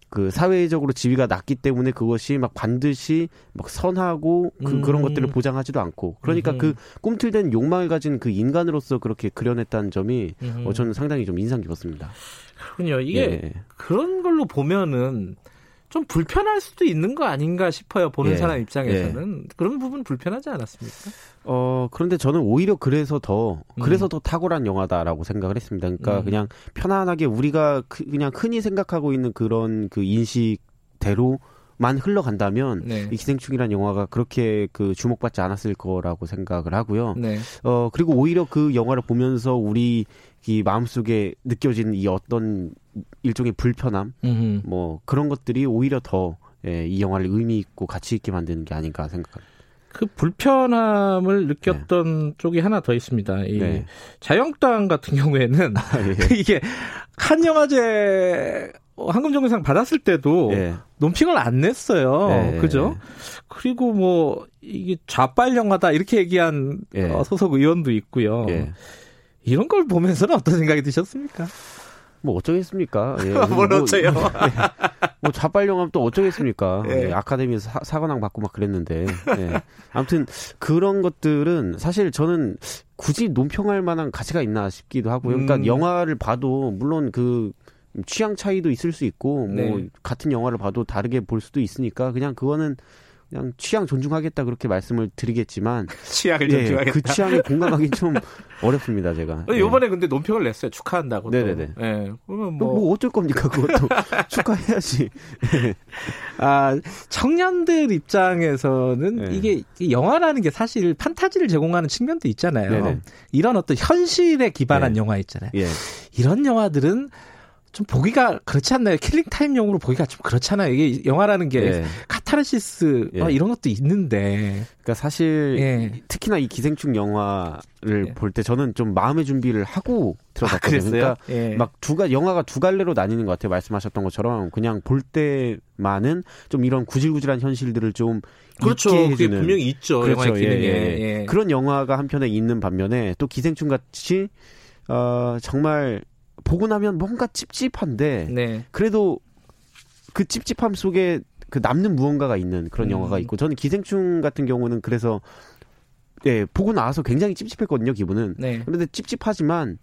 그 사회적으로 지위가 낮기 때문에 그것이 막 반드시 막 선하고 그, 음. 그런 것들을 보장하지도 않고 그러니까 음. 그 꿈틀댄 욕망을 가진 그 인간으로서 그렇게 그려냈다는 점이 음. 어, 저는 상당히 좀 인상 깊었습니다. 그렇군요. 이게 예. 그런 걸로 보면은 좀 불편할 수도 있는 거 아닌가 싶어요. 보는 예. 사람 입장에서는 예. 그런 부분 불편하지 않았습니까? 어 그런데 저는 오히려 그래서 더 그래서 음. 더 탁월한 영화다라고 생각을 했습니다. 그러니까 음. 그냥 편안하게 우리가 그, 그냥 흔히 생각하고 있는 그런 그 인식대로 만 흘러간다면 네. 이 기생충이라는 영화가 그렇게 그 주목받지 않았을 거라고 생각을 하고요. 네. 어 그리고 오히려 그 영화를 보면서 우리 이 마음속에 느껴지는 이 어떤 일종의 불편함, 음흠. 뭐 그런 것들이 오히려 더이 예, 영화를 의미 있고 가치 있게 만드는 게 아닌가 생각합니다. 그 불편함을 느꼈던 네. 쪽이 하나 더 있습니다. 이 네. 자영당 같은 경우에는 아, 예. 이게 한 영화제 황금종려상 받았을 때도 예. 논평을 안 냈어요. 예. 그죠? 그리고 뭐 이게 좌빨 영화다 이렇게 얘기한 예. 어, 소속 의원도 있고요. 예. 이런 걸 보면서는 어떤 생각이 드셨습니까? 뭐 어쩌겠습니까? 예, 뭘 뭐, 어째요? 뭐 좌빨영화면 또 어쩌겠습니까? 예. 예, 아카데미에서 사, 사관왕 받고 막 그랬는데. 예. 아무튼 그런 것들은 사실 저는 굳이 논평할 만한 가치가 있나 싶기도 하고요. 그러니까 음. 영화를 봐도 물론 그 취향 차이도 있을 수 있고 뭐 네. 같은 영화를 봐도 다르게 볼 수도 있으니까 그냥 그거는 그냥 취향 존중하겠다 그렇게 말씀을 드리겠지만 취향을 예, 존중하겠다. 그 취향에 공감하기 좀 어렵습니다, 제가. 이번에 예. 근데 논평을 냈어요. 축하한다고. 네네네. 예. 그러면 뭐... 뭐 어쩔 겁니까, 그것도 축하해야지. 아 청년들 입장에서는 네. 이게 영화라는 게 사실 판타지를 제공하는 측면도 있잖아요. 네네. 이런 어떤 현실에 기반한 네. 영화 있잖아요. 예. 이런 영화들은 좀 보기가 그렇지 않나요? killing time용으로 보기가 좀 그렇잖아요. 이게 영화라는 게 예. 카타르시스 예. 이런 것도 있는데. 그러니까 사실 예. 특히나 이 기생충 영화를 예. 볼때 저는 좀 마음의 준비를 하고 들어갔거든요. 아, 그러니까 예. 막 두가 영화가 두 갈래로 나뉘는 것 같아요. 말씀하셨던 것처럼 그냥 볼 때만은 좀 이런 구질구질한 현실들을 좀 그렇죠. 그게 분명히 있죠. 그렇죠. 영화의 기능에. 예, 그런 영화가 한편에 있는 반면에 또 기생충 같이 어 정말 보고 나면 뭔가 찝찝한데 네. 그래도 그 찝찝함 속에 그 남는 무언가가 있는 그런 음. 영화가 있고 저는 기생충 같은 경우는 그래서 예 보고 나와서 굉장히 찝찝했거든요 기분은 네. 그런데 찝찝하지만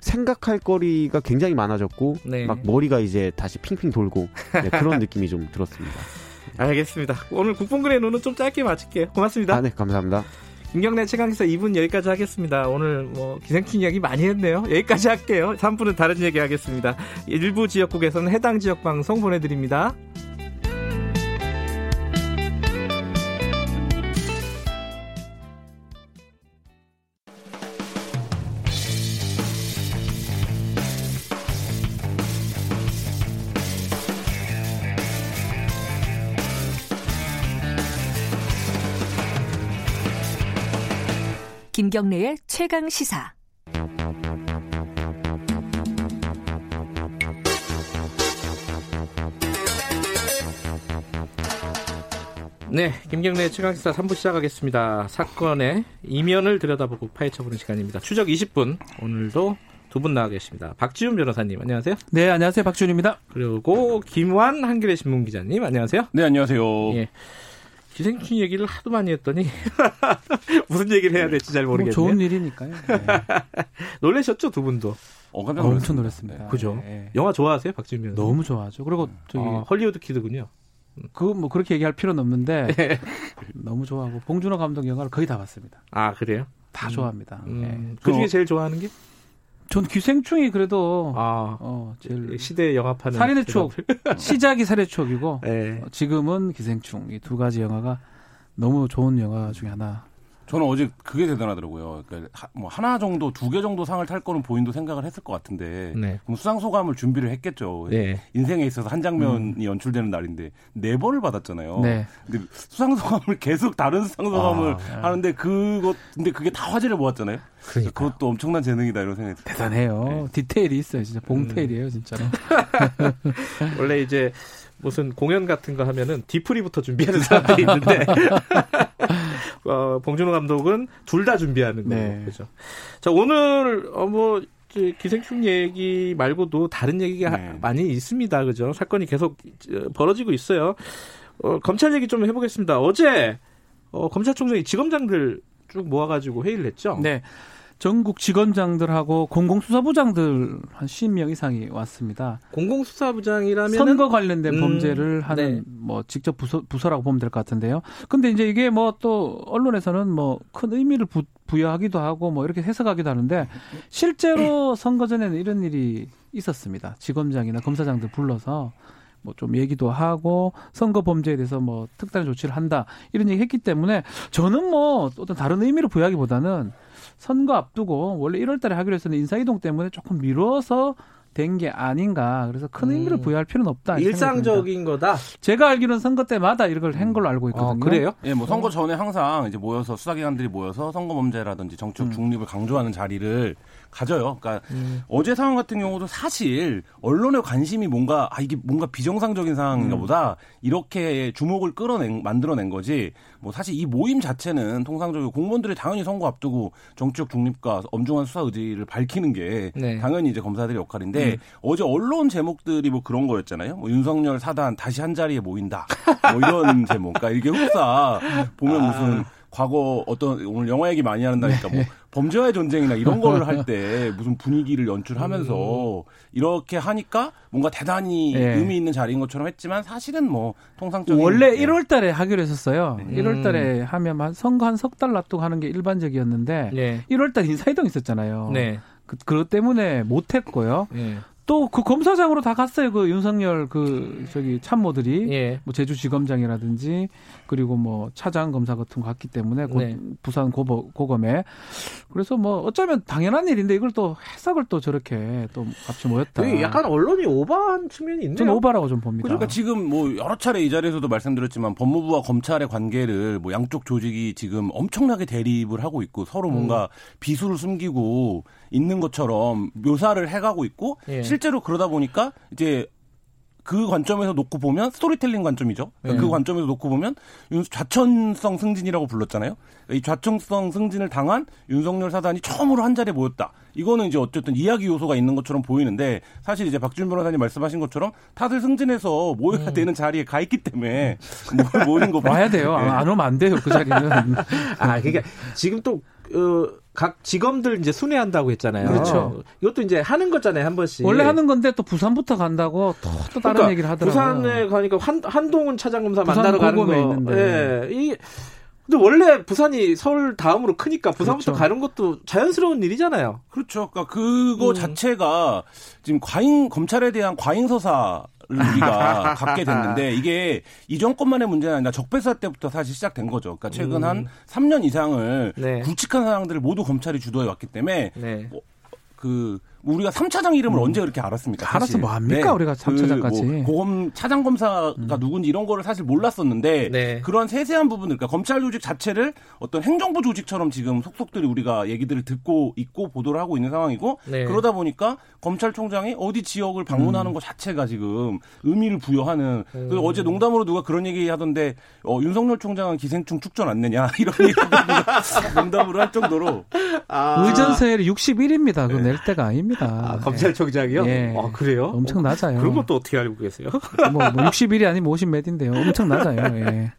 생각할 거리가 굉장히 많아졌고 네. 막 머리가 이제 다시 핑핑 돌고 네, 그런 느낌이 좀 들었습니다. 알겠습니다. 오늘 국뽕근의 눈은 좀 짧게 마칠게요. 고맙습니다. 아, 네, 감사합니다. 김경래 최강기사 2분 여기까지 하겠습니다. 오늘 뭐 기생충 이야기 많이 했네요. 여기까지 할게요. 3분은 다른 얘기 하겠습니다. 일부 지역국에서는 해당 지역 방송 보내드립니다. 김경래의 최강 시사. 네, 김경래 최강시사 3부 시작하겠습니다. 사건의 이면을 들여다보고 파헤쳐보는 시간입니다. 추적 20분, 오늘도 두 분 나와 계십니다. 박지훈 변호사님, 안녕하세요. 네, 안녕하세요. 박지훈입니다. 그리고 김환 한겨레 신문 기자님, 안녕하세요. 네, 안녕하세요. 예. 기생충 얘기를 하도 많이 했더니 무슨 얘기를 해야 될지 잘 모르겠네요. 뭐 좋은 일이니까요. 네. 놀라셨죠 두 분도? 어, 깜짝 엄청 놀랐습니다. 그죠? 네. 영화 좋아하세요, 박진면? 너무 좋아하죠. 그리고 저기 아, 헐리우드 키드군요. 그거 뭐 그렇게 얘기할 필요는 없는데 네. 너무 좋아하고 봉준호 감독 영화를 거의 다 봤습니다. 아 그래요? 다 음. 좋아합니다. 음. 네. 그 중에 제일 좋아하는 게? 전 기생충이 그래도 아, 어, 제일 시대 영화판은 살인의 추억. 시작이 살인의 추억이고 네. 어, 지금은 기생충. 이 두 가지 영화가 너무 좋은 영화 중에 하나 저는 어제 그게 대단하더라고요. 그러니까 뭐 하나 정도, 두 개 정도 상을 탈 거는 본인도 생각을 했을 것 같은데 네. 그럼 수상 소감을 준비를 했겠죠. 네. 인생에 있어서 한 장면이 음. 연출되는 날인데 네 번을 받았잖아요. 네. 근데 수상 소감을 계속 다른 수상 소감을 아, 하는데 그것 근데 그게 다 화제를 모았잖아요. 그러니까 그것도 엄청난 재능이다 이런 생각이 듭니다. 대단해요. 네. 디테일이 있어요. 진짜 봉테일이에요, 진짜로. 원래 이제 무슨 공연 같은 거 하면은 디프리부터 준비하는 사람들이 있는데 어, 봉준호 감독은 둘 다 준비하는 거예요. 네. 그죠. 자 오늘 어, 뭐 기생충 얘기 말고도 다른 얘기가 네. 많이 있습니다. 그죠? 사건이 계속 벌어지고 있어요. 어, 검찰 얘기 좀 해보겠습니다. 어제 어, 검찰총장이 지검장들 쭉 모아가지고 회의를 했죠. 네. 전국 직원장들하고 공공수사부장들 한 10명 이상이 왔습니다. 공공수사부장이라면 선거 관련된 음, 범죄를 하는 네. 뭐 직접 부서, 부서라고 보면 될 것 같은데요. 근데 이제 이게 뭐 또 언론에서는 뭐 큰 의미를 부, 부여하기도 하고 뭐 이렇게 해석하기도 하는데 실제로 선거 전에는 이런 일이 있었습니다. 직원장이나 검사장들 불러서 뭐좀 얘기도 하고 선거 범죄에 대해서 뭐 특단의 조치를 한다 이런 얘기 했기 때문에 저는 뭐 어떤 다른 의미를 부여하기보다는 선거 앞두고 원래 1월 달에 하기로 했었는데 인사이동 때문에 조금 미뤄서 된 게 아닌가. 그래서 큰 음. 의미를 부여할 필요는 없다. 일상적인 거다. 제가 알기로는 선거 때마다 이걸 한 걸로 알고 있거든요. 아, 그래요? 예, 뭐 선거 전에 항상 이제 모여서 수사기관들이 모여서 선거 범죄라든지 정치적 음. 중립을 강조하는 자리를 가져요. 그러니까 음. 어제 상황 같은 경우도 사실 언론의 관심이 뭔가 아 이게 뭔가 비정상적인 상황인가 음. 보다 이렇게 주목을 끌어낸 만들어낸 거지. 뭐 사실 이 모임 자체는 통상적으로 공무원들이 당연히 선거 앞두고 정치적 중립과 엄중한 수사 의지를 밝히는 게 네. 당연히 이제 검사들의 역할인데 음. 어제 언론 제목들이 뭐 그런 거였잖아요. 뭐 윤석열 사단 다시 한 자리에 모인다. 뭐 이런 제목. 그러니까 이게 흡사 보면 아. 무슨 과거 어떤 오늘 영화 얘기 많이 한다니까 뭐 네. 범죄와의 전쟁이나 이런 거를 할 때 무슨 분위기를 연출하면서 음. 이렇게 하니까 뭔가 대단히 네. 의미 있는 자리인 것처럼 했지만 사실은 뭐 통상적인 원래 네. 1월 달에 하기로 했었어요. 네. 1월 달에 하면 한 선거 한 석달 놔두고 하는 게 일반적이었는데 네. 1월 달 인사이동 있었잖아요. 네. 그, 그것 때문에 못 했고요. 네. 또그 검사장으로 다 갔어요. 그 윤석열 그 저기 참모들이 예. 뭐 제주지검장이라든지 그리고 뭐 차장 검사 같은 거 갔기 때문에 네. 부산 고법, 고검에 그래서 뭐 어쩌면 당연한 일인데 이걸 또 해석을 또 저렇게 또 같이 모였다. 약간 언론이 오버한 측면이 있네요. 저는 오버라고 좀 봅니다. 그러니까 지금 뭐 여러 차례 이 자리에서도 말씀드렸지만 법무부와 검찰의 관계를 뭐 양쪽 조직이 지금 엄청나게 대립을 하고 있고 서로 뭔가 음. 비수를 숨기고 있는 것처럼 묘사를 해가고 있고 예. 실제로 그러다 보니까 이제 그 관점에서 놓고 보면 스토리텔링 관점이죠. 그러니까 네. 그 관점에서 놓고 보면 좌천성 승진이라고 불렀잖아요. 이 좌천성 승진을 당한 윤석열 사단이 처음으로 한 자리에 모였다. 이거는 이제 어쨌든 이야기 요소가 있는 것처럼 보이는데 사실 이제 박준 변호사님 말씀하신 것처럼 다들 승진해서 모여야 음. 되는 자리에 가 있기 때문에 모이는 거 와야 돼요. 네. 안 오면 안 돼요. 그 자리는. 아, 그러니까 지금 또 어, 각 직업들 이제 순회한다고 했잖아요. 그렇죠. 이것도 이제 하는 거잖아요, 한 번씩. 원래 하는 건데 또 부산부터 간다고 또, 또 다른 그러니까 얘기를 하더라고요. 부산에 가니까 한, 한동훈 차장검사 만나러 가는 거. 있는데. 예. 이 근데 원래 부산이 서울 다음으로 크니까 부산부터 그렇죠. 가는 것도 자연스러운 일이잖아요. 그렇죠. 그러니까 그거 음. 자체가 지금 과잉 검찰에 대한 과잉 서사 우리가 갖게 됐는데 이게 이 정권만의 문제는 아니라 적폐사 때부터 사실 시작된 거죠. 그러니까 최근 음. 한 3년 이상을 네. 굵직한 사항들을 모두 검찰이 주도해 왔기 때문에 네. 뭐, 그 우리가 3차장 이름을 음. 언제 그렇게 알았습니까? 사실. 알았어 뭐 합니까? 네. 우리가 3차장까지. 그 뭐 고검 차장 검사가 음. 누군지 이런 거를 사실 몰랐었는데 네. 그런 세세한 부분들 그러니까 검찰 조직 자체를 어떤 행정부 조직처럼 지금 속속들이 우리가 얘기들을 듣고 있고 보도를 하고 있는 상황이고 네. 그러다 보니까 검찰총장이 어디 지역을 방문하는 음. 것 자체가 지금 의미를 부여하는 음. 그 어제 농담으로 누가 그런 얘기 하던데 어, 윤석열 총장은 기생충 축전 안 내냐 이런 얘기 농담으로 할 정도로 아. 의전세율이 61입니다. 그거 낼 때가 아닙니다. 합니다. 아, 검찰총장이요? 예. 아, 그래요? 엄청 낮아요. 그런 것도 어떻게 알고 계세요? 뭐, 뭐 60일이 아니면 50몇인데요. 엄청 낮아요. 예.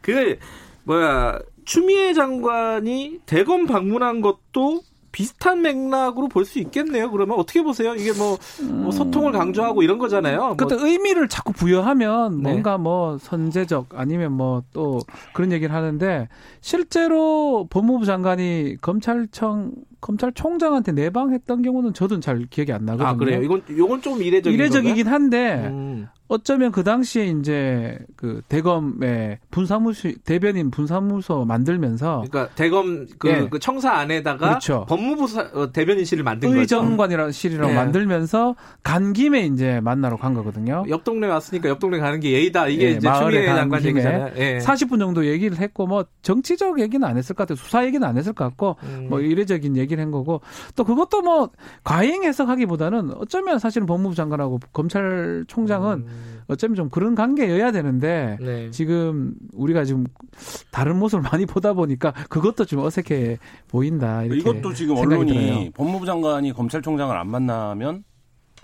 그, 뭐야, 추미애 장관이 대검 방문한 것도 비슷한 맥락으로 볼 수 있겠네요. 그러면 어떻게 보세요? 이게 뭐, 뭐 소통을 강조하고 이런 거잖아요. 그때 뭐. 의미를 자꾸 부여하면 네. 뭔가 뭐 선제적 아니면 뭐 또 그런 얘기를 하는데 실제로 법무부 장관이 검찰청 검찰총장한테 내방했던 경우는 저도 잘 기억이 안 나거든요. 아, 그래요? 이건 이건 좀 이례적인 이례적이긴 한데 음. 어쩌면 그 당시에 이제 그 대검의 분사무소 대변인 분사무소 만들면서 그러니까 대검 그, 예. 그 청사 안에다가 그렇죠. 법무부 사, 어, 대변인실을 만든 거죠. 의정관이라는 실이라고 예. 만들면서 간 김에 이제 만나러 간 거거든요. 옆 동네 왔으니까 옆 동네 가는 게 예의다. 이게 예, 이제 추미애 장관 얘기잖아요. 예. 40분 정도 얘기를 했고 뭐 정치적 얘기는 안 했을 것 같아요. 수사 얘기는 안 했을 것 같고 음. 뭐 이례적인 얘기를 한 거고 또 그것도 뭐 과잉 해석하기보다는 어쩌면 사실은 법무부 장관하고 검찰총장은 음. 어쩌면 좀 그런 관계여야 되는데 네. 지금 우리가 지금 다른 모습을 많이 보다 보니까 그것도 좀 어색해 보인다. 이것도 지금 언론이 들어요. 법무부 장관이 검찰총장을 안 만나면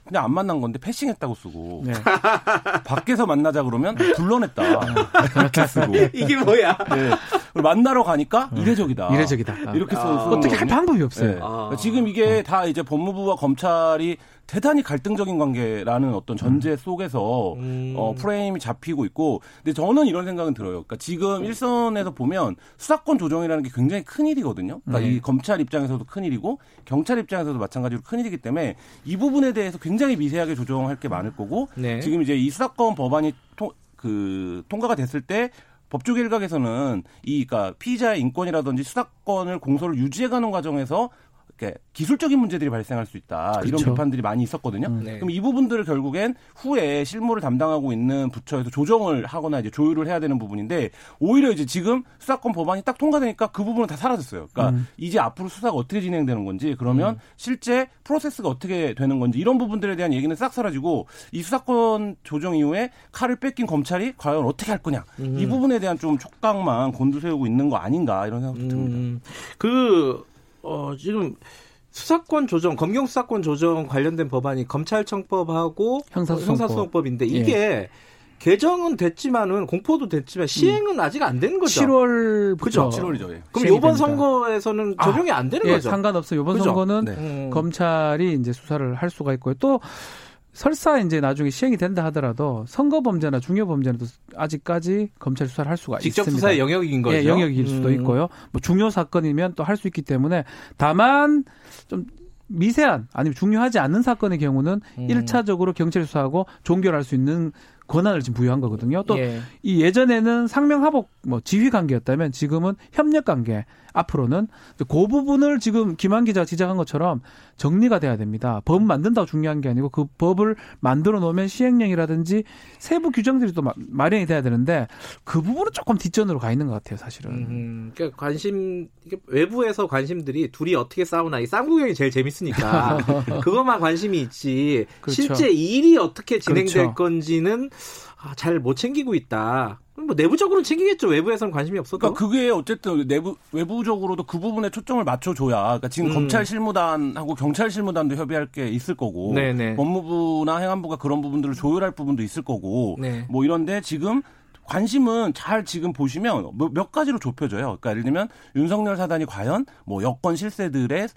그냥 안 만난 건데 패싱했다고 쓰고 네. 밖에서 만나자 그러면 불러냈다 이렇게 쓰고 이게 뭐야? 네. 만나러 가니까 이례적이다. 이례적이다. 이렇게 아. 써 어떻게 할 방법이 없어요. 네. 아. 지금 이게 다 이제 법무부와 검찰이 대단히 갈등적인 관계라는 어떤 전제 음. 속에서 음. 어, 프레임이 잡히고 있고, 근데 저는 이런 생각은 들어요. 그러니까 지금 일선에서 보면 수사권 조정이라는 게 굉장히 큰 일이거든요. 그러니까 네. 이 검찰 입장에서도 큰 일이고 경찰 입장에서도 마찬가지로 큰 일이기 때문에 이 부분에 대해서 굉장히 미세하게 조정할 게 많을 거고, 네. 지금 이제 이 수사권 법안이 통, 그 통과가 됐을 때 법조 일각에서는 이 그러니까 피의자의 인권이라든지 수사권을 공소를 유지해가는 과정에서 기술적인 문제들이 발생할 수 있다. 그렇죠. 이런 비판들이 많이 있었거든요. 음, 네. 그럼 이 부분들을 결국엔 후에 실무를 담당하고 있는 부처에서 조정을 하거나 이제 조율을 해야 되는 부분인데 오히려 이제 지금 수사권 법안이 딱 통과되니까 그 부분은 다 사라졌어요. 그러니까 음. 이제 앞으로 수사가 어떻게 진행되는 건지 그러면 음. 실제 프로세스가 어떻게 되는 건지 이런 부분들에 대한 얘기는 싹 사라지고 이 수사권 조정 이후에 칼을 뺏긴 검찰이 과연 어떻게 할 거냐 음. 이 부분에 대한 좀 촉각만 곤두세우고 있는 거 아닌가 이런 생각도 듭니다. 음. 그 어, 지금 수사권 조정, 검경 수사권 조정 관련된 법안이 검찰청법하고 형사소송법. 인데 예. 이게 예. 개정은 됐지만은 공포도 됐지만 시행은 음. 아직 안 된 거죠. 7월 그죠? 7월이죠. 예. 그럼 이번 선거에서는 아, 적용이 아, 안 되는 예, 거죠. 상관없어 요. 이번 선거는 네. 검찰이 이제 수사를 할 수가 있고요. 또 설사 이제 나중에 시행이 된다 하더라도 선거 범죄나 중요 범죄는 아직까지 검찰 수사를 할 수가 직접 있습니다. 수사의 영역인 거죠. 예, 영역일 수도 음. 있고요. 뭐 중요 사건이면 또 할 수 있기 때문에 다만 좀 미세한 아니면 중요하지 않는 사건의 경우는 음. 1차적으로 경찰 수사하고 종결할 수 있는 권한을 지금 부여한 거거든요. 또이 예. 예전에는 상명하복 뭐 지휘 관계였다면 지금은 협력 관계 앞으로는 그 부분을 지금 김한 기자가 지적한 것처럼 정리가 돼야 됩니다. 법 만든다고 중요한 게 아니고 그 법을 만들어 놓으면 시행령이라든지 세부 규정들이 또 마련이 돼야 되는데 그 부분은 조금 뒷전으로 가 있는 것 같아요, 사실은. 음, 그러니까 관심 외부에서 관심들이 둘이 어떻게 싸우나 이 쌍구경이 제일 재밌으니까 그것만 관심이 있지 그렇죠. 실제 일이 어떻게 진행될 그렇죠. 건지는 아, 잘못 챙기고 있다. 뭐 내부적으로는 챙기겠죠. 외부에서는 관심이 없어도. 그러니까 그게 어쨌든 내부 외부적으로도 그 부분에 초점을 맞춰줘야. 그러니까 지금 음. 검찰 실무단하고 경찰 실무단도 협의할 게 있을 거고, 네네. 법무부나 행안부가 그런 부분들을 조율할 부분도 있을 거고, 네. 뭐 이런데 지금 관심은 잘 지금 보시면 몇 가지로 좁혀져요. 그러니까 예를 들면 윤석열 사단이 과연 뭐 여권 실세들을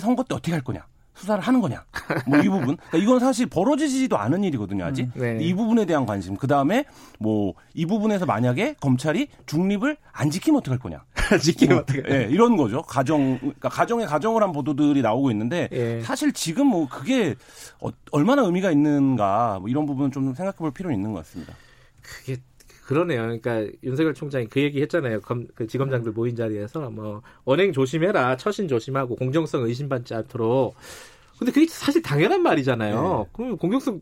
선거 때 어떻게 할 거냐. 수사를 하는 거냐. 뭐 이 부분. 그러니까 이건 사실 벌어지지도 않은 일이거든요, 아직. 음, 네. 이 부분에 대한 관심. 그 다음에 뭐 이 부분에서 만약에 검찰이 중립을 안 지키면 어떡할 거냐. 지키면 뭐, 어떡해. 예, 이런 거죠. 가정, 그러니까 가정에 가정을 한 보도들이 나오고 있는데 예. 사실 지금 뭐 그게 어, 얼마나 의미가 있는가 뭐 이런 부분은 좀 생각해 볼 필요는 있는 것 같습니다. 그게 그러네요. 그러니까 윤석열 총장이 그 얘기 했잖아요. 검, 그 지검장들 모인 자리에서 뭐 언행 조심해라, 처신 조심하고 공정성 의심받지 않도록. 근데 그게 사실 당연한 말이잖아요. 네. 그럼 공정성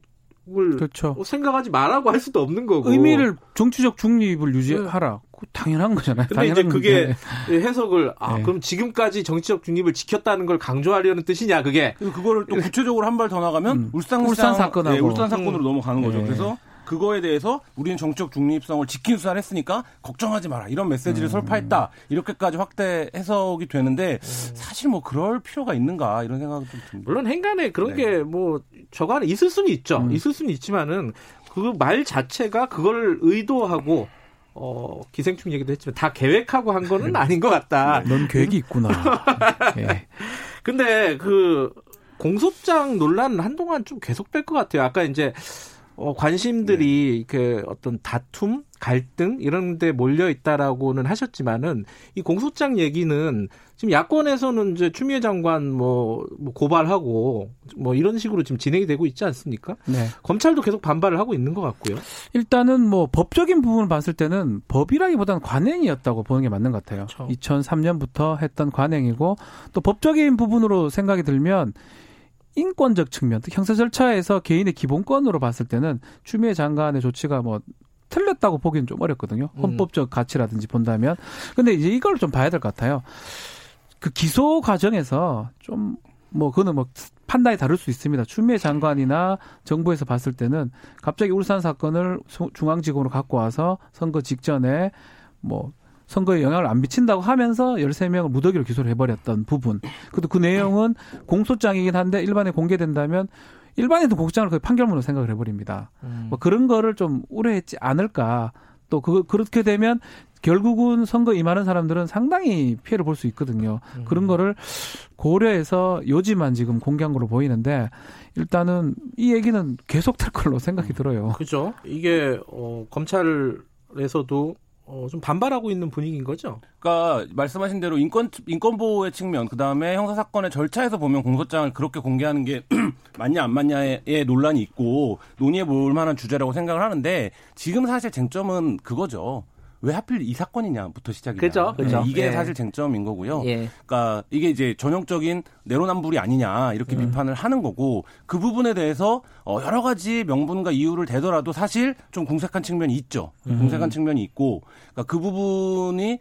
을 그렇죠. 생각하지 말라고 할 수도 없는 거고 의미를 정치적 중립을 유지하라 네. 당연한 거잖아요. 근데 이제 그게 해석을 아 네. 그럼 지금까지 정치적 중립을 지켰다는 걸 강조하려는 뜻이냐 그게 그거를 또 구체적으로 한 발 더 나가면 음. 울산 울산 사건하고 네, 울산 사건으로 음. 넘어가는 거죠. 네. 그래서 그거에 대해서 우리는 정치적 중립성을 지킨 수사를 했으니까 걱정하지 마라. 이런 메시지를 음. 설파했다. 이렇게까지 확대 해석이 되는데 음. 사실 뭐 그럴 필요가 있는가 이런 생각이 좀 듭니다. 물론 행간에 그런 네. 게뭐 저거 안에 있을 수는 있죠. 음. 있을 수는 있지만은 그 말 자체가 그걸 의도하고 어, 기생충 얘기도 했지만 다 계획하고 한 거는 아닌 것 같다. 넌 계획이 있구나. 네. 근데 그 공소장 논란 한동안 좀 계속될 것 같아요. 아까 이제 어, 관심들이 네. 그 어떤 다툼, 갈등 이런 데 몰려 있다라고는 하셨지만은 이 공소장 얘기는 지금 야권에서는 이제 추미애 장관 뭐, 뭐 고발하고 뭐 이런 식으로 지금 진행이 되고 있지 않습니까? 네. 검찰도 계속 반발을 하고 있는 것 같고요. 일단은 뭐 법적인 부분을 봤을 때는 법이라기보다는 관행이었다고 보는 게 맞는 것 같아요. 그렇죠. 2003년부터 했던 관행이고 또 법적인 부분으로 생각이 들면 인권적 측면, 형사 절차에서 개인의 기본권으로 봤을 때는 추미애 장관의 조치가 뭐 틀렸다고 보기는 좀 어렵거든요. 음. 헌법적 가치라든지 본다면. 근데 이제 이걸 좀 봐야 될 것 같아요. 그 기소 과정에서 좀 뭐 그거는 뭐 판단이 다를 수 있습니다. 추미애 장관이나 정부에서 봤을 때는 갑자기 울산 사건을 중앙지검으로 갖고 와서 선거 직전에 뭐 선거에 영향을 안 미친다고 하면서 13명을 무더기로 기소를 해버렸던 부분. 그것도 그 내용은 공소장이긴 한데 일반에 공개된다면 일반인도 공소장을 거의 판결문으로 생각을 해버립니다. 음. 뭐 그런 거를 좀 우려했지 않을까. 또 그, 그렇게 되면 결국은 선거 임하는 사람들은 상당히 피해를 볼 수 있거든요. 음. 그런 거를 고려해서 요지만 지금 공개한 걸로 보이는데 일단은 이 얘기는 계속 될 걸로 생각이 들어요. 그죠. 이게 어, 검찰에서도 어, 좀 반발하고 있는 분위기인 거죠. 그러니까 말씀하신 대로 인권 인권 보호의 측면, 그 다음에 형사 사건의 절차에서 보면 공소장을 그렇게 공개하는 게 맞냐 안 맞냐의 논란이 있고 논의해 볼 만한 주제라고 생각을 하는데 지금 사실 쟁점은 그거죠. 왜 하필 이 사건이냐부터 시작이냐. 그죠, 그죠. 네, 이게 예. 사실 쟁점인 거고요. 예. 그러니까 이게 이제 전형적인 내로남불이 아니냐 이렇게 음. 비판을 하는 거고 그 부분에 대해서 어 여러 가지 명분과 이유를 대더라도 사실 좀 궁색한 측면이 있죠. 음. 궁색한 측면이 있고 그러니까 그 부분이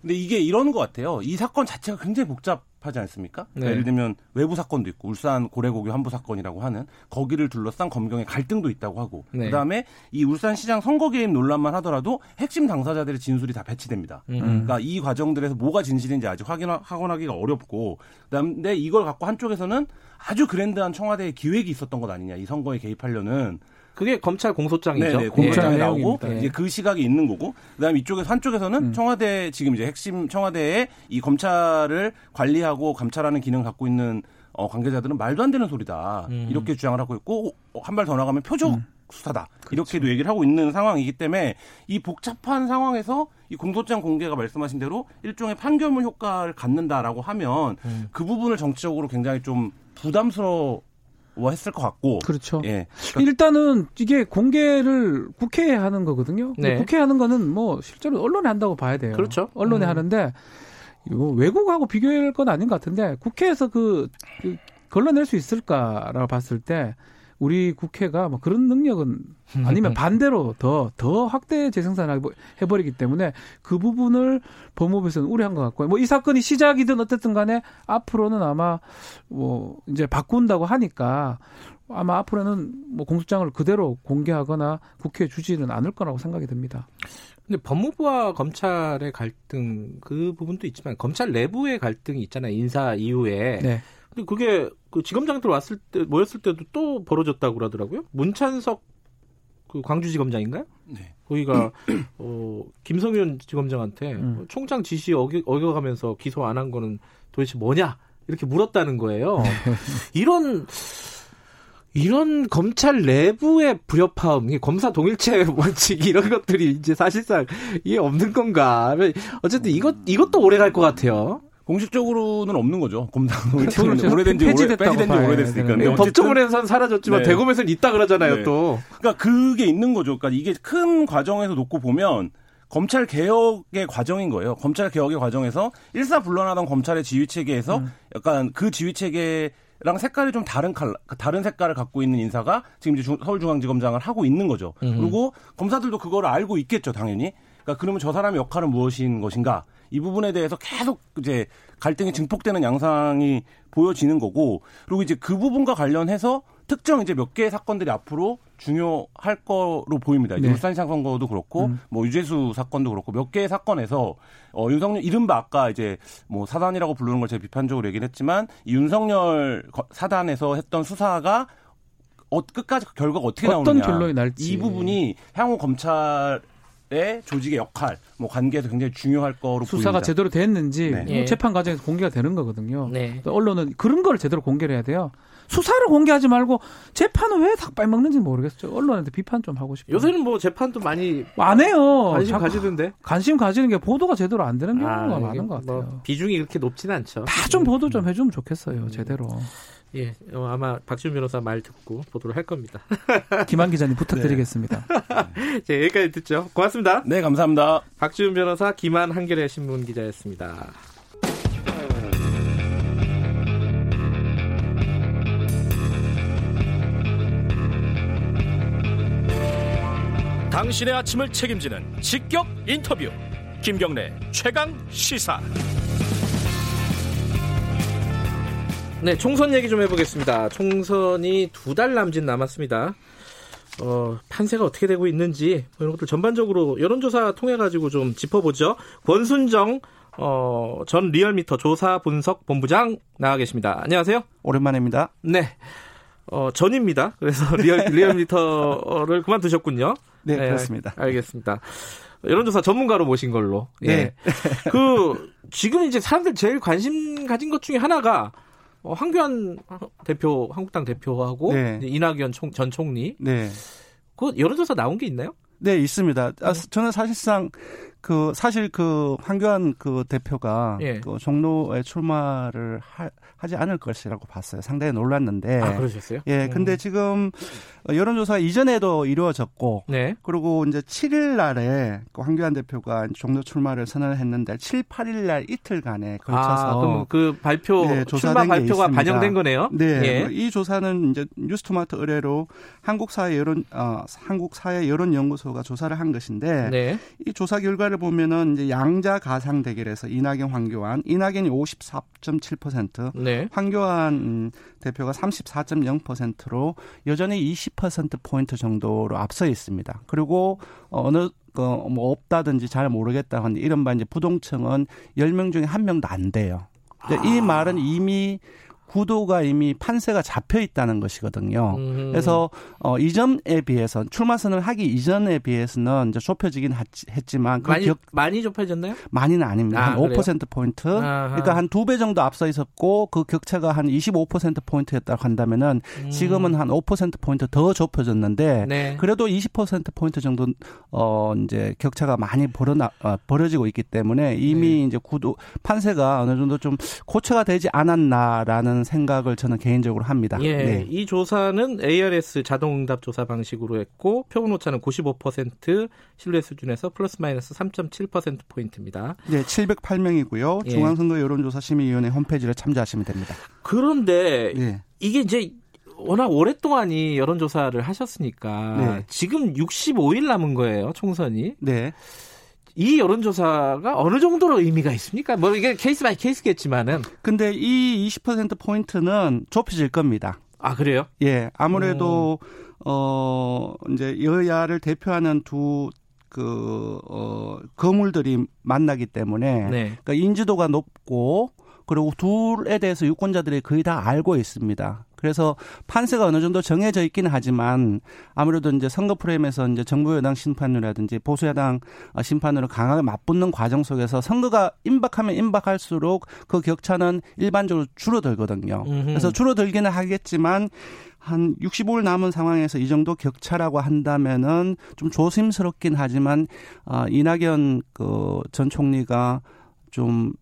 근데 이게 이런 것 같아요. 이 사건 자체가 굉장히 복잡 하지 않습니까? 그러니까 네. 예를 들면 외부 사건도 있고 울산 고래고기 환부 사건이라고 하는 거기를 둘러싼 검경의 갈등도 있다고 하고 네. 그다음에 이 울산시장 선거 개입 논란만 하더라도 핵심 당사자들의 진술이 다 배치됩니다. 음. 그러니까 이 과정들에서 뭐가 진실인지 아직 확인하기가 어렵고 그다음에 이걸 갖고 한쪽에서는 아주 그랜드한 청와대의 기획이 있었던 것 아니냐 이 선거에 개입하려는 그게 검찰 공소장이죠. 네네, 네, 공소장에 네. 나오고 네. 이제 그 시각이 있는 거고 그다음에 이쪽에서 한쪽에서는 음. 청와대 지금 이제 핵심 청와대에 이 검찰을 관리하고 감찰하는 기능 을 갖고 있는 어, 관계자들은 말도 안 되는 소리다 음. 이렇게 주장을 하고 있고 한 발 더 나가면 표적 음. 수사다 그렇죠. 이렇게도 얘기를 하고 있는 상황이기 때문에 이 복잡한 상황에서 이 공소장 공개가 말씀하신 대로 일종의 판결문 효과를 갖는다라고 하면 음. 그 부분을 정치적으로 굉장히 좀 부담스러워 했을 것 같고. 그렇죠. 예. 그러니까 일단은 이게 공개를 국회에 하는 거거든요. 네. 국회에 하는 거는 뭐 실제로 언론에 한다고 봐야 돼요. 그렇죠. 언론에 음. 하는데 이거 외국하고 비교할 건 아닌 것 같은데 국회에서 그, 그 걸러낼 수 있을까라고 봤을 때 우리 국회가 뭐 그런 능력은 아니면 반대로 더, 더 확대 재생산 해버리기 때문에 그 부분을 법무부에서는 우려한 것 같고요. 뭐 이 사건이 시작이든 어쨌든 간에 앞으로는 아마 뭐 이제 바꾼다고 하니까 아마 앞으로는 뭐 공소장을 그대로 공개하거나 국회에 주지는 않을 거라고 생각이 듭니다. 근데 법무부와 검찰의 갈등 그 부분도 있지만 검찰 내부의 갈등이 있잖아요. 인사 이후에. 네. 근데 그게 그 지검장들 왔을 때 모였을 때도 또 벌어졌다고 그러더라고요. 문찬석 그 광주지검장인가요? 네. 거기가 어 김성윤 지검장한테 음. 총장 지시 어겨, 어겨가면서 기소 안 한 거는 도대체 뭐냐 이렇게 물었다는 거예요. 이런 이런 검찰 내부의 불협화음, 검사 동일체 원칙 이런 것들이 이제 사실상 이게 없는 건가? 어쨌든 이것 이것도 오래 갈 것 같아요. 공식적으로는 없는 거죠. 검사동의 오래된 지 폐지됐다고 오래, 지 오래됐으니까. 네. 법조문에서는 사라졌지만 네. 대검에서는 있다 그러잖아요, 네. 또. 그러니까 그게 있는 거죠. 그러니까 이게 큰 과정에서 놓고 보면 검찰 개혁의 과정인 거예요. 검찰 개혁의 과정에서 일사불란하던 검찰의 지휘 체계에서 음. 약간 그 지휘 체계 랑 색깔이 좀 다른 칼 다른 색깔을 갖고 있는 인사가 지금 이제 서울중앙지검장을 하고 있는 거죠. 음. 그리고 검사들도 그거를 알고 있겠죠, 당연히. 그러니까 그러면 저 사람의 역할은 무엇인 것인가? 이 부분에 대해서 계속 이제 갈등이 증폭되는 양상이 보여지는 거고 그리고 이제 그 부분과 관련해서 특정 이제 몇 개의 사건들이 앞으로 중요할 거로 보입니다. 이제 네. 울산시장 선거도 그렇고 음. 뭐 유재수 사건도 그렇고 몇 개의 사건에서 어 윤석열 이른바 아까 이제 뭐 사단이라고 부르는 걸 제가 비판적으로 얘기를 했지만 이 윤석열 사단에서 했던 수사가 어, 끝까지 결과가 어떻게 나오느냐 결론이 날지. 이 부분이 향후 검찰 의 조직의 역할, 뭐 관계에서 굉장히 중요할 거로 수사가 보입니다. 제대로 됐는지 네. 뭐 재판 과정에서 공개가 되는 거거든요. 네. 언론은 그런 걸 제대로 공개를 해야 돼요. 수사를 공개하지 말고 재판은 왜 닭 빨먹는지 모르겠어요. 언론한테 비판 좀 하고 싶어요. 요새는 뭐 재판도 많이 안 해요. 관심 가지던데. 관심 가지는 게 보도가 제대로 안 되는 경우가 아, 많은 것 같아요. 뭐 비중이 그렇게 높지는 않죠. 다 좀 보도 좀 해주면 좋겠어요. 음. 제대로. 예, 어, 아마 박지훈 변호사 말 듣고 보도를 할 겁니다. 김한 기자님 부탁드리겠습니다. 네. 자, 여기까지 듣죠. 고맙습니다. 네, 감사합니다. 박지훈 변호사, 김한 한겨레 신문 기자였습니다. 당신의 아침을 책임지는 직격 인터뷰. 김경래 최강 시사. 네, 총선 얘기 좀 해보겠습니다. 총선이 두 달 남짓 남았습니다. 어, 판세가 어떻게 되고 있는지 뭐 이런 것들 전반적으로 여론조사 통해 가지고 좀 짚어보죠. 권순정 어, 전 리얼미터 조사 분석 본부장 나와 계십니다. 안녕하세요. 오랜만입니다. 네. 어, 전입니다. 그래서 리얼, 리얼미터를 그만두셨군요. 네, 네, 그렇습니다. 알겠습니다. 여론조사 전문가로 모신 걸로. 예. 네. 그, 지금 이제 사람들 제일 관심 가진 것 중에 하나가 어, 황교안 대표, 한국당 대표하고 네. 이낙연 총, 전 총리. 네. 그 여론조사 나온 게 있나요? 네, 있습니다. 아, 저는 사실상 그 사실 그 황교안 그 대표가 예. 그 종로에 출마를 하, 하지 않을 것이라고 봤어요. 상당히 놀랐는데. 아, 그러셨어요? 예. 근데 음. 지금 여론조사 이전에도 이루어졌고. 네. 그리고 이제 7일 날에 그 황교안 대표가 종로 출마를 선언을 했는데 7, 8일 날 이틀간에 걸쳐서. 아, 그럼 그 발표, 네, 출마 발표가 반영된 거네요? 네. 예. 이 조사는 이제 뉴스토마토 의뢰로 한국 사회 여론, 어, 한국 사회 여론 연구소가 조사를 한 것인데. 네. 이 조사 결과를 보면은 이제 양자 가상 대결에서 이낙연, 황교안, 이낙연이 54.7%, 네. 황교안 대표가 34.0%로 여전히 20% 포인트 정도로 앞서 있습니다. 그리고 어느 그뭐 없다든지 잘 모르겠다 하는 이른바 이제 부동층은 10명 중에 한 명도 안 돼요. 아. 이 말은 이미 구도가 이미 판세가 잡혀 있다는 것이거든요. 음. 그래서 어 이전에 비해서 출마 선을 하기 이전에 비해서는 이제 좁혀지긴 했지만 그 많이 격, 많이 좁혀졌나요? 많이는 아닙니다. 아, 한5% 포인트. 아하. 그러니까 한 두 배 정도 앞서 있었고 그 격차가 한 25% 포인트였다고 한다면은 음. 지금은 한 5% 포인트 더 좁혀졌는데 네. 그래도 20% 포인트 정도 어 이제 격차가 많이 벌어나 어, 벌어지고 있기 때문에 이미 네. 이제 구도 판세가 어느 정도 좀 고쳐가 되지 않았나라는 않는 생각을 저는 개인적으로 합니다. 예, 네. 이 조사는 ARS 자동응답 조사 방식으로 했고 표본 오차는 95% 신뢰 수준에서 플러스 마이너스 3.7% 포인트입니다. 네, 708명이고요. 예. 중앙선거 여론조사 심의위원회 홈페이지를 참조하시면 됩니다. 그런데 예. 이게 이제 워낙 오랫동안이 여론조사를 하셨으니까 네. 지금 65일 남은 거예요, 총선이. 네. 이 여론조사가 어느 정도로 의미가 있습니까? 뭐 이게 case by case겠지만은. 근데 이 20% 포인트는 좁혀질 겁니다. 아 그래요? 예, 아무래도 오. 어 이제 여야를 대표하는 두 그, 어, 거물들이 만나기 때문에. 네. 그러니까 인지도가 높고, 그리고 둘에 대해서 유권자들이 거의 다 알고 있습니다. 그래서 판세가 어느 정도 정해져 있기는 하지만 아무래도 이제 선거 프레임에서 이제 정부 여당 심판이라든지 보수 여당 심판으로 강하게 맞붙는 과정 속에서 선거가 임박하면 임박할수록 그 격차는 일반적으로 줄어들거든요. 그래서 줄어들기는 하겠지만 한 65일 남은 상황에서 이 정도 격차라고 한다면은 좀 조심스럽긴 하지만 어 이낙연 그 전 총리가 좀 음,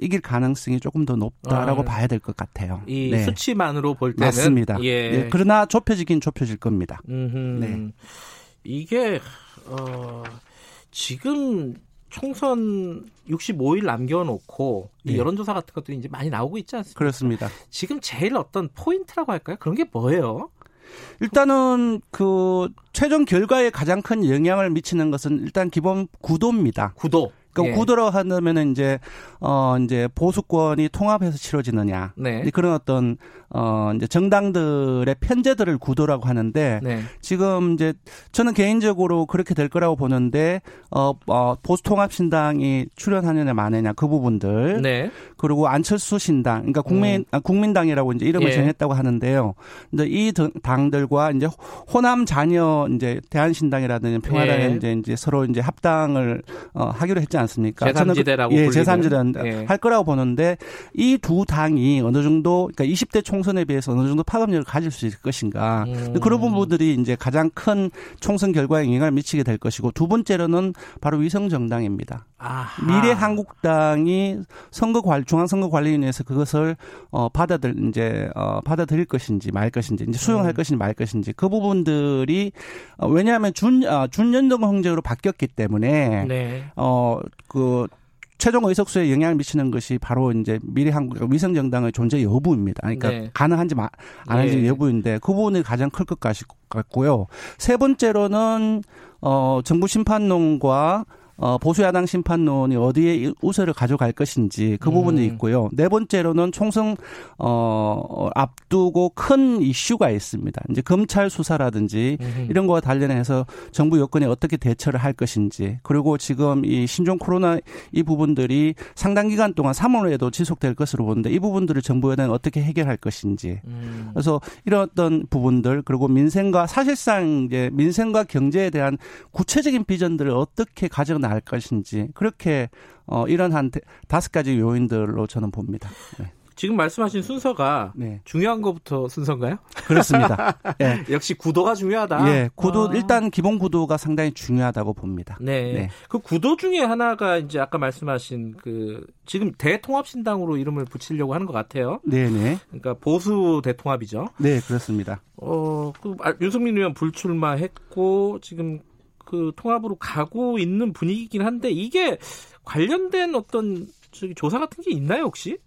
이길 가능성이 조금 더 높다라고 아, 봐야 될 것 같아요. 이 네. 수치만으로 볼 때는 맞습니다. 예. 네, 그러나 좁혀지긴 좁혀질 겁니다. 네. 이게 어, 지금 총선 65일 남겨놓고 네. 여론조사 같은 것들이 이제 많이 나오고 있지 않습니까? 그렇습니다. 지금 제일 어떤 포인트라고 할까요? 그런 게 뭐예요? 일단은 그 최종 결과에 가장 큰 영향을 미치는 것은 일단 기본 구도입니다. 구도. 그러니까 예. 구도로 한다면은 이제 어 이제 보수권이 통합해서 치러지느냐 네. 그런 어떤 어 이제 정당들의 편제들을 구도라고 하는데 네. 지금 이제 저는 개인적으로 그렇게 될 거라고 보는데 어, 어 보수 통합 신당이 출연하느냐 마느냐 그 부분들 네. 그리고 안철수 신당 그러니까 국민 음. 아, 국민당이라고 이제 이름을 예. 정했다고 하는데요. 근데 이 당들과 이제 호남 자녀 이제 대한신당이라든지 평화당에 예. 이제 이제 서로 이제 합당을 어 하기로 않습 니까? 않습니까? 제3지대라고 예, 제3지대 예. 할 거라고 보는데 이 두 당이 어느 정도 그러니까 20대 총선에 비해서 어느 정도 파급력을 가질 수 있을 것인가. 음. 그런 부분들이 이제 가장 큰 총선 결과에 영향을 미치게 될 것이고 두 번째로는 바로 위성 정당입니다. 아하. 미래 한국당이 선거 관 중앙 선거 관리위원회에서 그것을 어 받아들 이제 어 받아들일 것인지 말 것인지 이제 수용할 음. 것인지 말 것인지 그 부분들이 어 왜냐하면 준 어, 준연동 형제로 바뀌었기 때문에 네. 어그 최종 의석수에 영향을 미치는 것이 바로 이제 미래 한국 위성 정당의 존재 여부입니다. 그러니까 네. 가능한지 안 하는지 네. 여부인데 그 부분이 가장 클 것 같고요. 세 번째로는 어 정부 심판론과 어, 보수야당 심판론이 어디에 우세를 가져갈 것인지 그 부분도 음. 있고요. 네 번째로는 총선 어, 앞두고 큰 이슈가 있습니다. 이제 검찰 수사라든지 음. 이런 거와 관련해서 정부 여건이 어떻게 대처를 할 것인지 그리고 지금 이 신종 코로나 이 부분들이 상당 기간 동안 3월에도 지속될 것으로 보는데 이 부분들을 정부 여당이 어떻게 해결할 것인지 음. 그래서 이런 어떤 부분들 그리고 민생과 사실상 이제 민생과 경제에 대한 구체적인 비전들을 어떻게 가져 나갈 것인지 그렇게 어 이런 한 다섯 가지 요인들로 저는 봅니다. 네. 지금 말씀하신 순서가 네. 중요한 것부터 순서인가요? 그렇습니다. 네. 역시 구도가 중요하다. 예, 구도 아. 일단 기본 구도가 상당히 중요하다고 봅니다. 네. 네. 그 구도 중에 하나가 이제 아까 말씀하신 그 지금 대통합신당으로 이름을 붙이려고 하는 것 같아요. 네, 네. 그러니까 보수 대통합이죠. 네, 그렇습니다. 어, 그 아, 유승민 의원 불출마했고 지금 그 통합으로 가고 있는 분위기긴 한데 이게 관련된 어떤 조사 같은 게 있나요 혹시?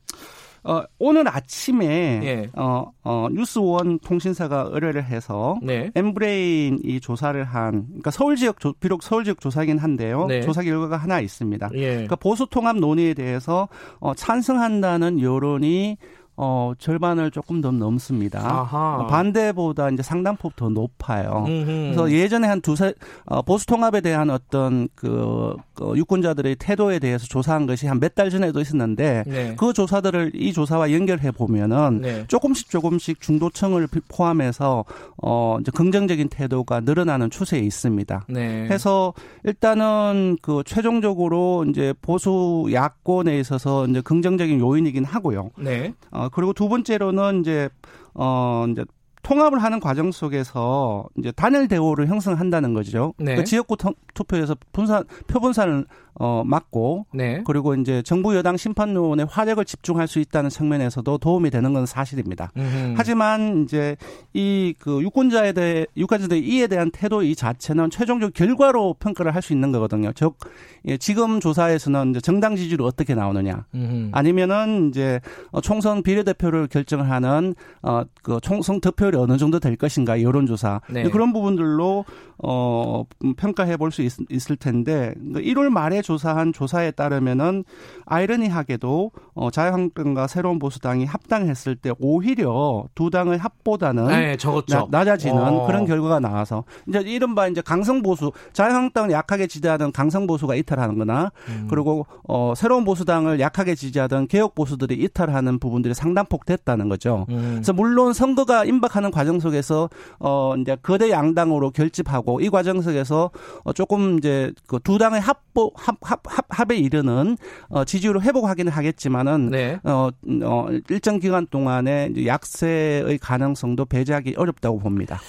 어, 오늘 아침에 예. 어, 어, 뉴스원 통신사가 의뢰를 해서 네. 엠브레인이 조사를 한 그러니까 서울 지역 조, 비록 서울 지역 조사긴 한데요. 네. 조사 결과가 하나 있습니다. 예. 그러니까 보수 통합 논의에 대해서 어, 찬성한다는 여론이 어, 절반을 조금 더 넘습니다. 아하. 반대보다 이제 상당폭 더 높아요. 음흠. 그래서 예전에 한 두세, 어, 보수 통합에 대한 어떤 그, 그 유권자들의 태도에 대해서 조사한 것이 한 몇 달 전에도 있었는데 네. 그 조사들을 이 조사와 연결해 보면은 네. 조금씩 조금씩 중도층을 포함해서 어, 이제 긍정적인 태도가 늘어나는 추세에 있습니다. 네. 해서 일단은 그 최종적으로 이제 보수 야권에 있어서 이제 긍정적인 요인이긴 하고요. 네. 어, 그리고 두 번째로는 이제 어 이제 통합을 하는 과정 속에서 이제 단일 대우를 형성한다는 거죠. 네. 그 지역구 투표에서 분산 표분산을 어 막고 네. 그리고 이제 정부 여당 심판론에 화력을 집중할 수 있다는 측면에서도 도움이 되는 건 사실입니다. 음흠. 하지만 이제 이 그 유권자에 대해 유권자들 이에 대한 태도 이 자체는 최종적 결과로 평가를 할 수 있는 거거든요. 즉 예, 지금 조사에서는 이제 정당 지지율이 어떻게 나오느냐 음흠. 아니면은 이제 어, 총선 비례대표를 결정하는 어그 총선 득표 율이 어느 정도 될 것인가 여론조사 네. 그런 부분들로 어 평가해 볼 수 있을 텐데 1월 그러니까 말에 조사한 조사에 따르면은 아이러니하게도 어, 자유한국당과 새로운 보수당이 합당했을 때 오히려 두 당의 합보다는 네. 나, 낮아지는 어. 그런 결과가 나와서 이제 이른바 이제 강성 보수 자유한국당을 약하게 지지하던 강성 보수가 이탈하는거나 음. 그리고 어, 새로운 보수당을 약하게 지지하던 개혁 보수들이 이탈하는 부분들이 상당폭 됐다는 거죠. 음. 그래서 물론 선거가 임박 하는 과정 속에서 어 이제 거대 양당으로 결집하고 이 과정 속에서 어, 조금 이제 그 두 당의 합보 합, 합, 합, 합에 이르는 어, 지지율을 회복하기는 하겠지만은 네. 어, 어, 일정 기간 동안에 약세의 가능성도 배제하기 어렵다고 봅니다.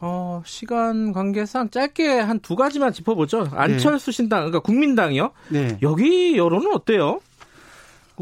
어, 시간 관계상 짧게 한 두 가지만 짚어보죠. 안철수 네. 신당, 그러니까 국민당이요. 네. 여기 여론은 어때요?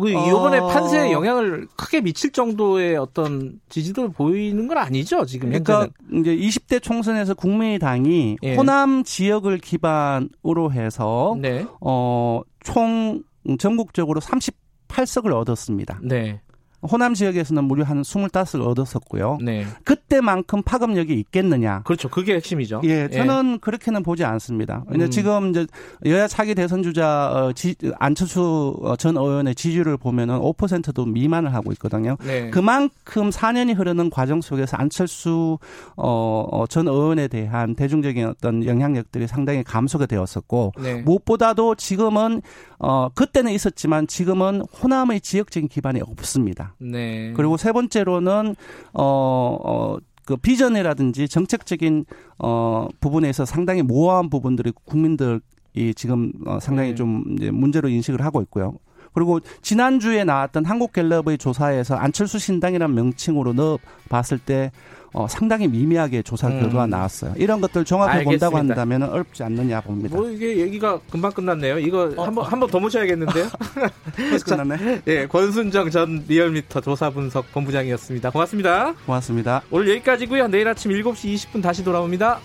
그 이번에 어... 판세에 영향을 크게 미칠 정도의 어떤 지지도를 보이는 건 아니죠 지금 그러니까 이제 20대 총선에서 국민의당이 예. 호남 지역을 기반으로 해서 네. 어총 전국적으로 38석을 얻었습니다. 네. 호남 지역에서는 무려 한 25을 얻었었고요. 네. 그때만큼 파급력이 있겠느냐? 그렇죠. 그게 핵심이죠. 예, 저는 예. 그렇게는 보지 않습니다. 왜냐 음. 지금 이제 여야 차기 대선 주자 어, 지, 안철수 어, 전 의원의 지지율을 보면은 5%도 미만을 하고 있거든요. 네. 그만큼 4년이 흐르는 과정 속에서 안철수 어, 어, 전 의원에 대한 대중적인 어떤 영향력들이 상당히 감소가 되었었고 네. 무엇보다도 지금은 어 그때는 있었지만 지금은 호남의 지역적인 기반이 없습니다. 네. 그리고 세 번째로는 어, 어, 그 비전이라든지 정책적인 어 부분에서 상당히 모호한 부분들이 국민들 이 지금 어, 상당히 네. 좀 이제 문제로 인식을 하고 있고요. 그리고 지난주에 나왔던 한국갤럽의 조사에서 안철수 신당이라는 명칭으로 넣어 봤을 때 어, 상당히 미미하게 조사 음. 결과가 음. 나왔어요. 이런 것들 종합해 본다고 한다면 어렵지 않느냐 봅니다. 뭐 이게 얘기가 금방 끝났네요. 이거 어, 한번 한번 더 모셔야겠는데요. 끝났네. 예, 권순정 전 리얼미터 조사 분석 본부장이었습니다. 고맙습니다. 고맙습니다. 오늘 여기까지고요. 내일 아침 7시 20분 다시 돌아옵니다.